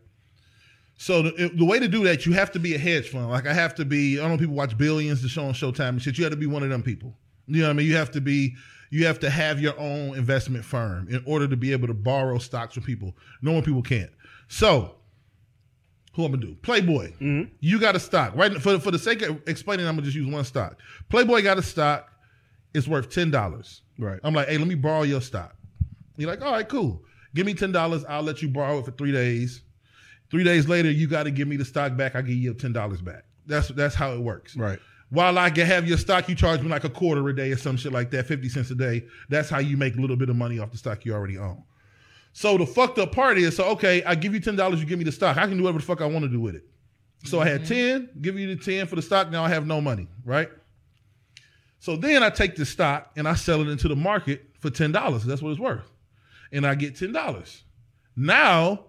So the, the way to do that, you have to be a hedge fund. Like I have to be. I don't know. People watch Billions, the show on Showtime and shit. You have to be one of them people. You know what I mean? You have to be. You have to have your own investment firm in order to be able to borrow stocks from people. Normal people can't. So who I'm gonna do? Playboy. Mm-hmm. You got a stock, right? For for the sake of explaining, I'm gonna just use one stock. Playboy got a stock. It's worth ten dollars. Right. I'm like, hey, let me borrow your stock. You're like, all right, cool. Give me ten dollars. I'll let you borrow it for three days. Three days later, you got to give me the stock back. I give you ten dollars back. That's that's how it works. Right. While I can have your stock, you charge me like a quarter a day or some shit like that, fifty cents a day. That's how you make a little bit of money off the stock you already own. So the fucked up part is, so okay, I give you ten dollars, you give me the stock. I can do whatever the fuck I want to do with it. So I had mm-hmm. ten, give you the ten for the stock. Now I have no money, right? So then I take the stock and I sell it into the market for ten dollars. That's what it's worth, and I get ten dollars. Now,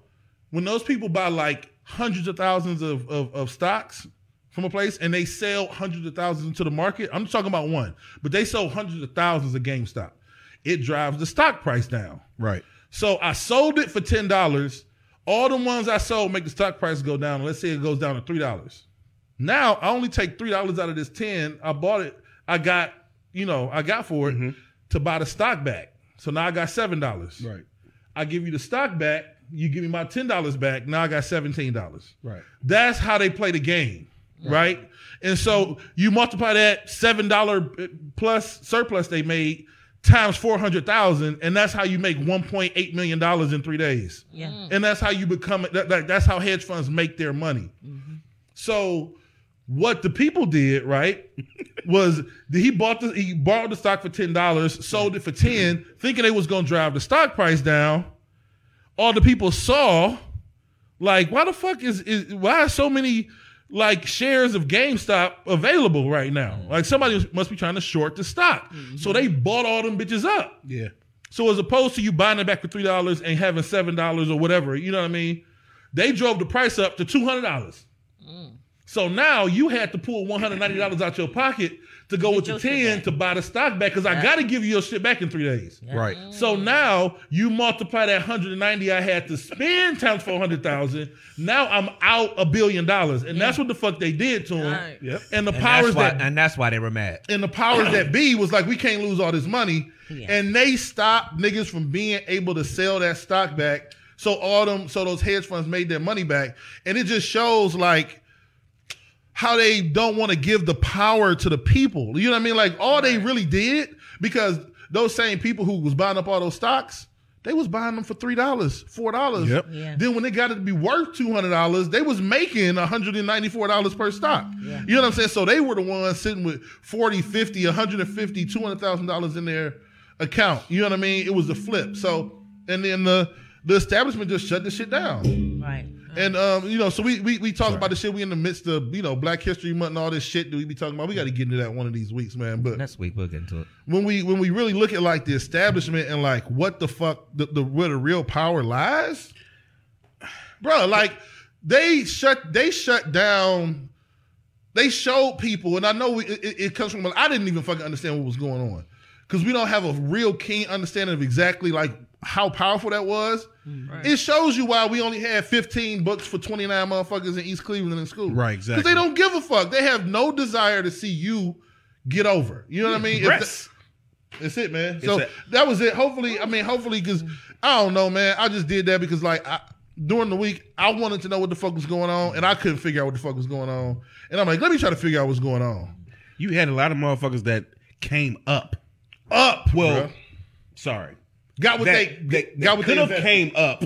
when those people buy like hundreds of thousands of, of, of stocks from a place and they sell hundreds of thousands into the market, I'm just talking about one, but they sell hundreds of thousands of GameStop. It drives the stock price down. Right. So I sold it for ten dollars. All the ones I sold make the stock price go down. Let's say it goes down to three dollars. Now I only take three dollars out of this ten. I bought it. I got you know I got for it mm-hmm. to buy the stock back. So now I got seven dollars. Right. I give you the stock back. You give me my ten dollars back. Now I got seventeen dollars. Right. That's how they play the game, right? And so you multiply that seven dollar plus surplus they made times four hundred thousand, and that's how you make one point eight million dollars in three days. Yeah. Mm. And that's how you become. That, that- that's how hedge funds make their money. Mm-hmm. So what the people did, right, *laughs* was he bought the he borrowed the stock for ten dollars, sold it for ten, thinking they was gonna drive the stock price down. All the people saw, like, why the fuck is is why are so many like shares of GameStop available right now? Mm-hmm. Like somebody must be trying to short the stock. Mm-hmm. So they bought all them bitches up. Yeah. So as opposed to you buying it back for three dollars and having seven dollars or whatever, you know what I mean? They drove the price up to two hundred dollars. Mm. So now you had to pull one hundred ninety dollars out your pocket to go with the your ten to buy the stock back because I got to give you your shit back in three days. Right. So now you multiply that 190 I had to spend times 400,000. Now I'm out a billion dollars. And that's what the fuck they did to him. Right. Yep. And the And powers why, that and that's why they were mad. and the powers that be was like, we can't lose all this money. Yeah. And they stopped niggas from being able to sell that stock back. So all them, so those hedge funds made their money back. And it just shows like how they don't want to give the power to the people. You know what I mean? Like all they really did, because those same people who was buying up all those stocks, they was buying them for three dollars, four dollars. Yep. Yeah. Then when they got it to be worth two hundred dollars, they was making one hundred and ninety four dollars per stock. Mm-hmm. Yeah. You know what I'm saying? So they were the ones sitting with 40, 50, 150, 200,000 dollars in their account. You know what I mean? It was a flip. So and then the the establishment just shut the shit down. Right. And um, you know, so we we, we talk about the shit. We in the midst of you know Black History Month and all this shit that we be talking about. We got to get into that one of these weeks, man. But Next week we'll get into it. when we when we really look at like the establishment and like what the fuck the, the where the real power lies, bro. Like they shut they shut down. They showed people, and I know we, it, it comes from. I didn't even fucking understand what was going on because we don't have a real keen understanding of exactly like how powerful that was. Mm. Right. It shows you why we only had 15 books for 29 motherfuckers in East Cleveland in school. Right, exactly. Because exactly. they don't give a fuck. They have no desire to see you get over. You know what I mean? If Rest. that- that's it, man. So a- that was it. Hopefully, I mean, hopefully, because I don't know, man. I just did that because, like, I, during the week, I wanted to know what the fuck was going on, and I couldn't figure out what the fuck was going on. And I'm like, let me try to figure out what's going on. You had a lot of motherfuckers that came up. Up, Well, bruh. sorry. got what that, they, that, got what could they have came up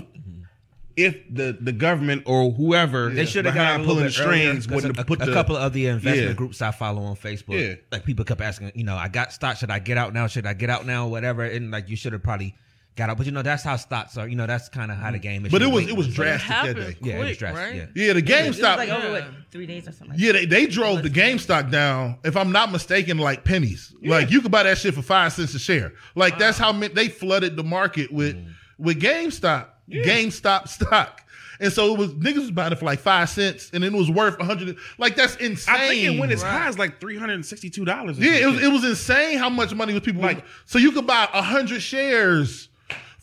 if the, the government or whoever They should have behind got pulling pulling the strings wouldn't a, have put a the couple of the investment Yeah. groups I follow on Facebook. Yeah. Like people kept asking, you know, I got stock. Should I get out now? Should I get out now? Whatever. And like you should have probably got out. But you know, that's how stocks are. You know, that's kind of how the mm. game is. But it was it was drastic that happened day. yeah, it was quick, drastic. right? Yeah. Yeah, the It was GameStop. like over Yeah. what, three days or something. Like Yeah, they, they drove the GameStop down, if I'm not mistaken, like pennies. Like you could buy that shit for five cents a share. Like that's how many, they flooded the market with mm. with GameStop, GameStop stock. And so it was niggas was buying it for like five cents, and it was worth a hundred. Like that's insane. I think it went as high as like three hundred and sixty two dollars. Yeah, it was it was insane how much money was people like. Like- So you could buy a hundred shares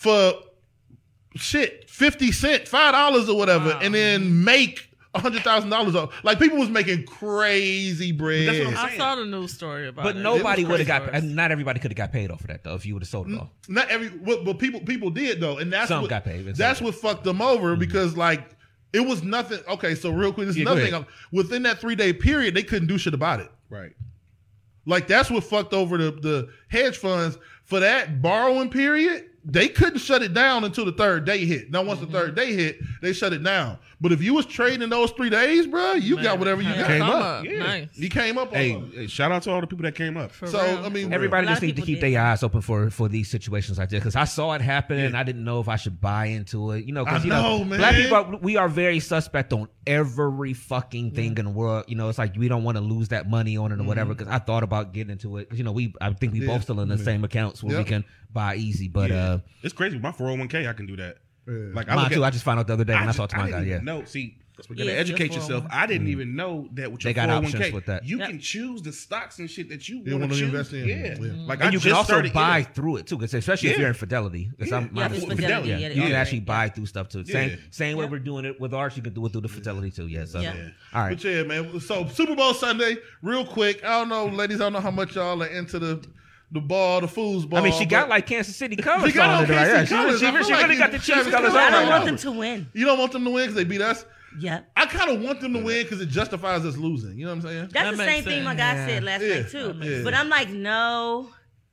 for shit fifty cent, five dollars or whatever, and then make a hundred thousand dollars off. Like people was making crazy bread. That's what I'm I saw the news story about it. But it. nobody would have got. crazy. and Not everybody could have got paid off of that though. If you would have sold it off. Not every, but, but people people did though, and that's Some what got paid, but that's some what fucked them over mm-hmm. because like it was nothing. Okay, so real quick, this is Yeah, go another thing. ahead. Within that three day period, they couldn't do shit about it. right. Like that's what fucked over the, the hedge funds for that borrowing period. They couldn't shut it down until the third day hit. Now, once Mm-hmm. the third day hit, they shut it down. But if you was trading in those three days, bro, you got whatever you Yeah, got. Came up, up. yeah. Nice. You came up. Hey, hey, shout out to all the people that came up. For so real. I mean, Everybody just need to keep did. their eyes open for for these situations like this because I saw it happen and I didn't know if I should buy into it. You know, because you know, know, man. black people are- we are very suspect on every fucking thing in the world. You know, it's like we don't want to lose that money on it or whatever. Because I thought about getting into it. 'Cause, you know, we I think we Mm-hmm. Yeah. both still in the same accounts where we can buy easy. But Yeah. uh, it's crazy. My four hundred one k, I can do that. Yeah. Like I mine look too. at, I just found out the other day when I, just- talked to my didn't guy. Yeah. No. See, that's what you Yeah, gotta educate yourself. I didn't mm. even know that with They your got 401k, options oh with that. you Yep. can choose the stocks and shit that you You want wanna invest in. Yeah, Yeah. like And I you just can also buy yeah. through it too, because especially if you're in Fidelity. 'cause I'm, Yeah, mine Fidelity. yeah, Yeah, you can actually buy through stuff too. Same same way we're doing it with ours. You can do it through the Fidelity too. Yeah. So Yeah. all right. But yeah, man. So Super Bowl Sunday, real quick. I don't know, ladies. I don't know how much y'all are into the the ball, the foosball. I mean, she got like Kansas City colors She got on on it. right? Yeah, Kansas she, colors. she, she like really got the Chiefs Travis colors I don't now. want them to win. You don't want them to win because they beat us. Yep. I kind of want them to win because it justifies us losing. You know what I'm saying? That's That the makes same thing my guy Yeah. said last Yeah. night too. Yeah. But I'm like, no,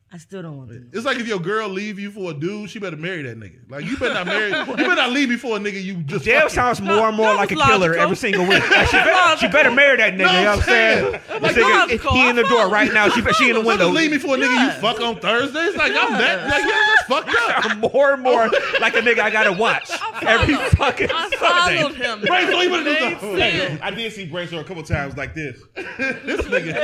I still don't want them. It's like if your girl leave you for a dude, she better marry that nigga. Like you better not marry. you better not leave me for a nigga you just. Dale sounds more and more that like a was killer logical. every single week. Like, she, *laughs* better, she better marry that nigga. No, you know what I'm I'm saying? saying. Like, nigga, he in the door right now. She, she in the window. leave me for a nigga Yeah. you fuck on Thursday. It's like I'm that. Like yeah, that's fucked up. *laughs* more and more *laughs* like a nigga I gotta watch every fucking I Sunday. followed him. Right, so he would've Made done something. I did see Brainstorm a couple times like this. This nigga.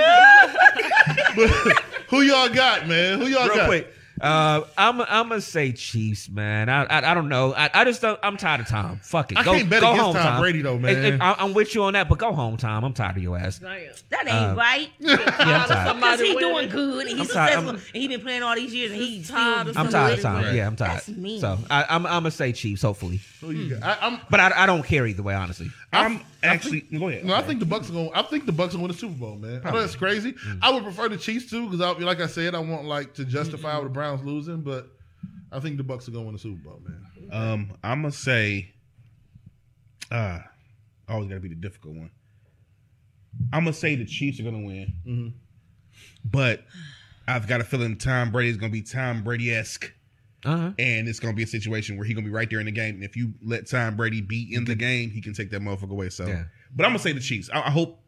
But who y'all got, man? Who y'all Real got? quick. Uh, I'm I'm gonna say Chiefs, man. I I, I don't know. I, I just don't, I'm tired of Tom. Fuck it. I go, can't bet go against home, Tom Brady, though, man. If- if- I, am with you on that, but go home, Tom. I'm tired of your ass. That ain't Uh, right. *laughs* Yeah, I'm tired. Because he Somebody doing good and he's I'm tired. successful and he been playing all these years and he's tired still of I'm tired of it. Tom. Yeah, I'm tired. That's mean. So I, I'm I'm gonna say Chiefs, hopefully. Who you got? I, I'm But I, I don't care either way, honestly. I'm actually go ahead. No, I think the Bucs are going. I think the Bucs are going to win the Super Bowl, man. I know that's crazy. Mm. I would prefer the Chiefs too, because like I said, I want like to justify the Browns losing, but I think the Bucs are going to win the Super Bowl, man. Um, I'm gonna say, uh, always got to be the difficult one. I'm gonna say the Chiefs are gonna win, Mm-hmm. but I've got a feeling Tom Brady is gonna be Tom Brady esque, Uh-huh. and it's gonna be a situation where he's gonna be right there in the game. And if you let Tom Brady be in the game, he can take that motherfucker away. So, Yeah. but I'm gonna say the Chiefs. I, I hope.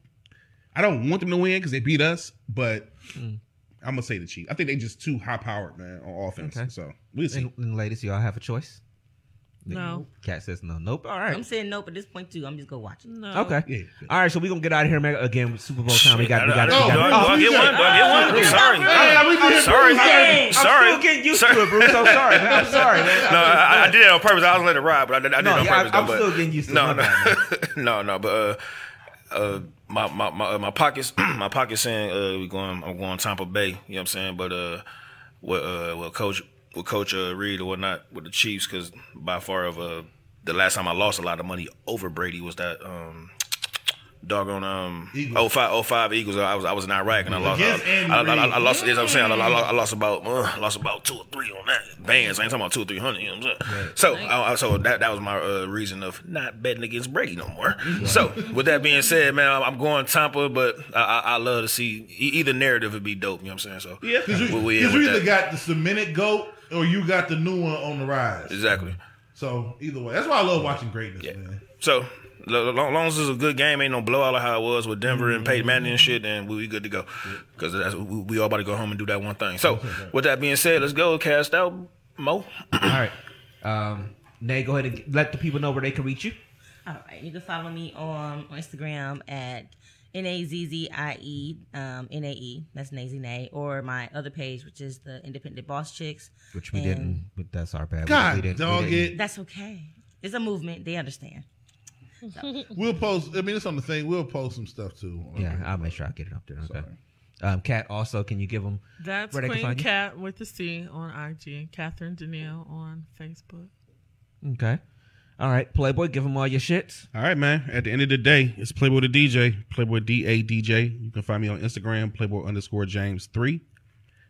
I don't want them to win because they beat us, but Mm. I'm gonna say the Chiefs. I think they just too high powered, man, on offense. Okay. So we'll see. And, and ladies, y'all have a choice. No. Cat says no. Nope. All right. I'm saying nope at this point too. I'm just gonna watch it. No. Okay. Yeah. All right. So we are gonna get out of here, man. Again, Super Bowl time. We got. We got. I, I, we do, got- I, do get one? Do I get one? I'm sorry. Sorry. I'm Sorry. still getting used to it, Bruce. So sorry, man. I'm sorry, man. No, I, I did it on purpose. I was letting it ride, but I, did- I did No, it on yeah, I- purpose. though, I'm but- still getting used to it. no, My no, *laughs* no, no. But uh, uh, my my my, uh, my pockets, *clears throat* my pockets saying uh, we going. I'm going Tampa Bay. You know what I'm saying? But uh, what uh, what coach, with Coach uh, Reid or whatnot with the Chiefs, because by far of uh, the last time I lost a lot of money over Brady was that um. Doggone um Eagles. 05, 05 Eagles. I was I was in Iraq and I lost. I, I, I, I, Reid. I lost. Yes, I'm saying I, I, I lost about uh, I lost about two or three on that bands. I ain't talking about two or three hundred. You know what I'm saying? So I, I- so that that was my uh, reason of not betting against Brady no more. So with that being said, man, I'm, I'm going Tampa, but I, I, I love to see e- either narrative would be dope. You know what I'm saying? So Yeah. Because you, we- we in 'cause you either that. got the cemented goat or you got the new one on the rise. exactly. So either way, that's why I love watching greatness, Yeah. man. So lo- lo- long as it's a good game, ain't no blowout like how it was with Denver and Peyton Manning and shit, then we, we good to go. Because that's we, we all about to go home and do that one thing. So with that being said, let's go cast out Mo. *clears throat* All right. Um, Nay, go ahead and let the people know where they can reach you. All right, you can follow me on Instagram at N A Z Z I E um, N A E. That's Nazy Nay, or my other page, which is the Independent Boss Chicks. Which we And didn't. But that's our bad. God, we didn't, we dog didn't. it. That's okay. It's a movement. They understand. *laughs* We'll post. I mean, it's on the thing. We'll post some stuff too. Yeah, I'll make sure I get it up there. Okay. Um, Cat, also, can you give them That's where Queen? Cat with the C on IG. Catherine Danielle on Facebook. Okay. All right, Playboy, give them all your shits. All right, man. At the end of the day, it's Playboy the DJ, Playboy D A DJ. You can find me on Instagram, Playboy underscore James three.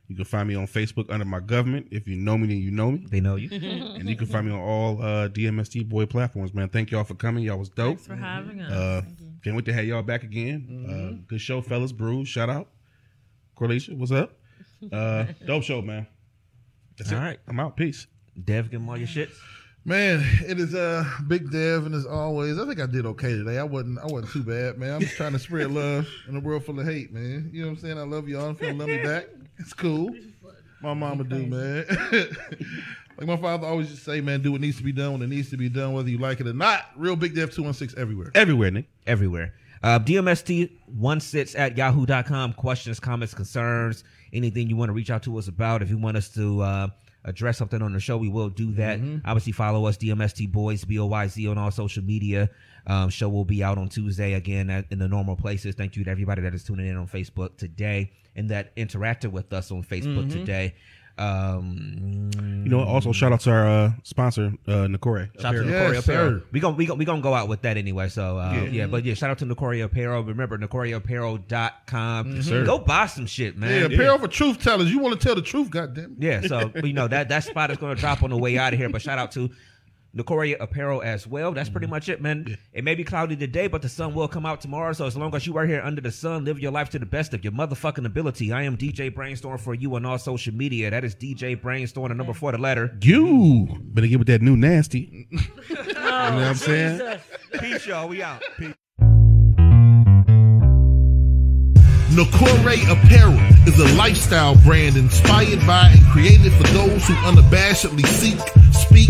You can find me on Facebook under my government. If you know me, then you know me. They know you. *laughs* And you can find me on all uh, DMST boy platforms, man. Thank y'all for coming. Y'all was dope. Thanks for having us. Uh, can't wait to have y'all back again. Uh, good show, fellas. Bruce, shout out. Corlicia, what's up? Uh, *laughs* dope show, man. That's All it. right. I'm out. Peace. Dev, give them all your shits. Man, it is uh Big Dev, and as always, I think I did okay today. I wasn't I wasn't too bad, man. I'm just trying to spread love in a world full of hate, man. You know what I'm saying? I love y'all. If you don't love me back, it's cool. My mama do, man. *laughs* like my father always just say, man, do what needs to be done when it needs to be done, whether you like it or not. Real Big Dev two one six everywhere. Everywhere, Nick. everywhere. Uh, DMST16 at yahoo.com. Questions, comments, concerns, anything you want to reach out to us about. If you want us to uh, address something on the show, we will do that. Obviously, follow us, DMST Boys, B O Y Z, on all social media. Um, show will be out on Tuesday again at, in the normal places. Thank you to everybody that is tuning in on Facebook today and that interacted with us on Facebook today. Um, You know, also shout out to our uh, sponsor, uh, Nokore. Shout out to Apparel. Yes, Apparel. sir. We gonna we gonna we gonna go out with that anyway. So uh, yeah. Yeah. but yeah, shout out to Nokore Apparel. Remember NokoreApparel.com. Yes, sir. Go buy some shit, Yeah, man. apparel for truth tellers. You want to tell the truth, goddamn. Yeah, so you know that that spot is gonna drop on the way out of here. But shout out to Nokore Apparel as well. That's pretty mm-hmm. much it, man. It may be cloudy today, but the sun will come out tomorrow. So as long as you are here under the sun, live your life to the best of your motherfucking ability. I am DJ Brainstorm for you on all social media. That is DJ Brainstorm, the number four, the letter. You better get with that new nasty. *laughs* you know what I'm oh, saying? Peace, y'all. We out. Nokore Apparel is a lifestyle brand inspired by and created for those who unabashedly seek, speak,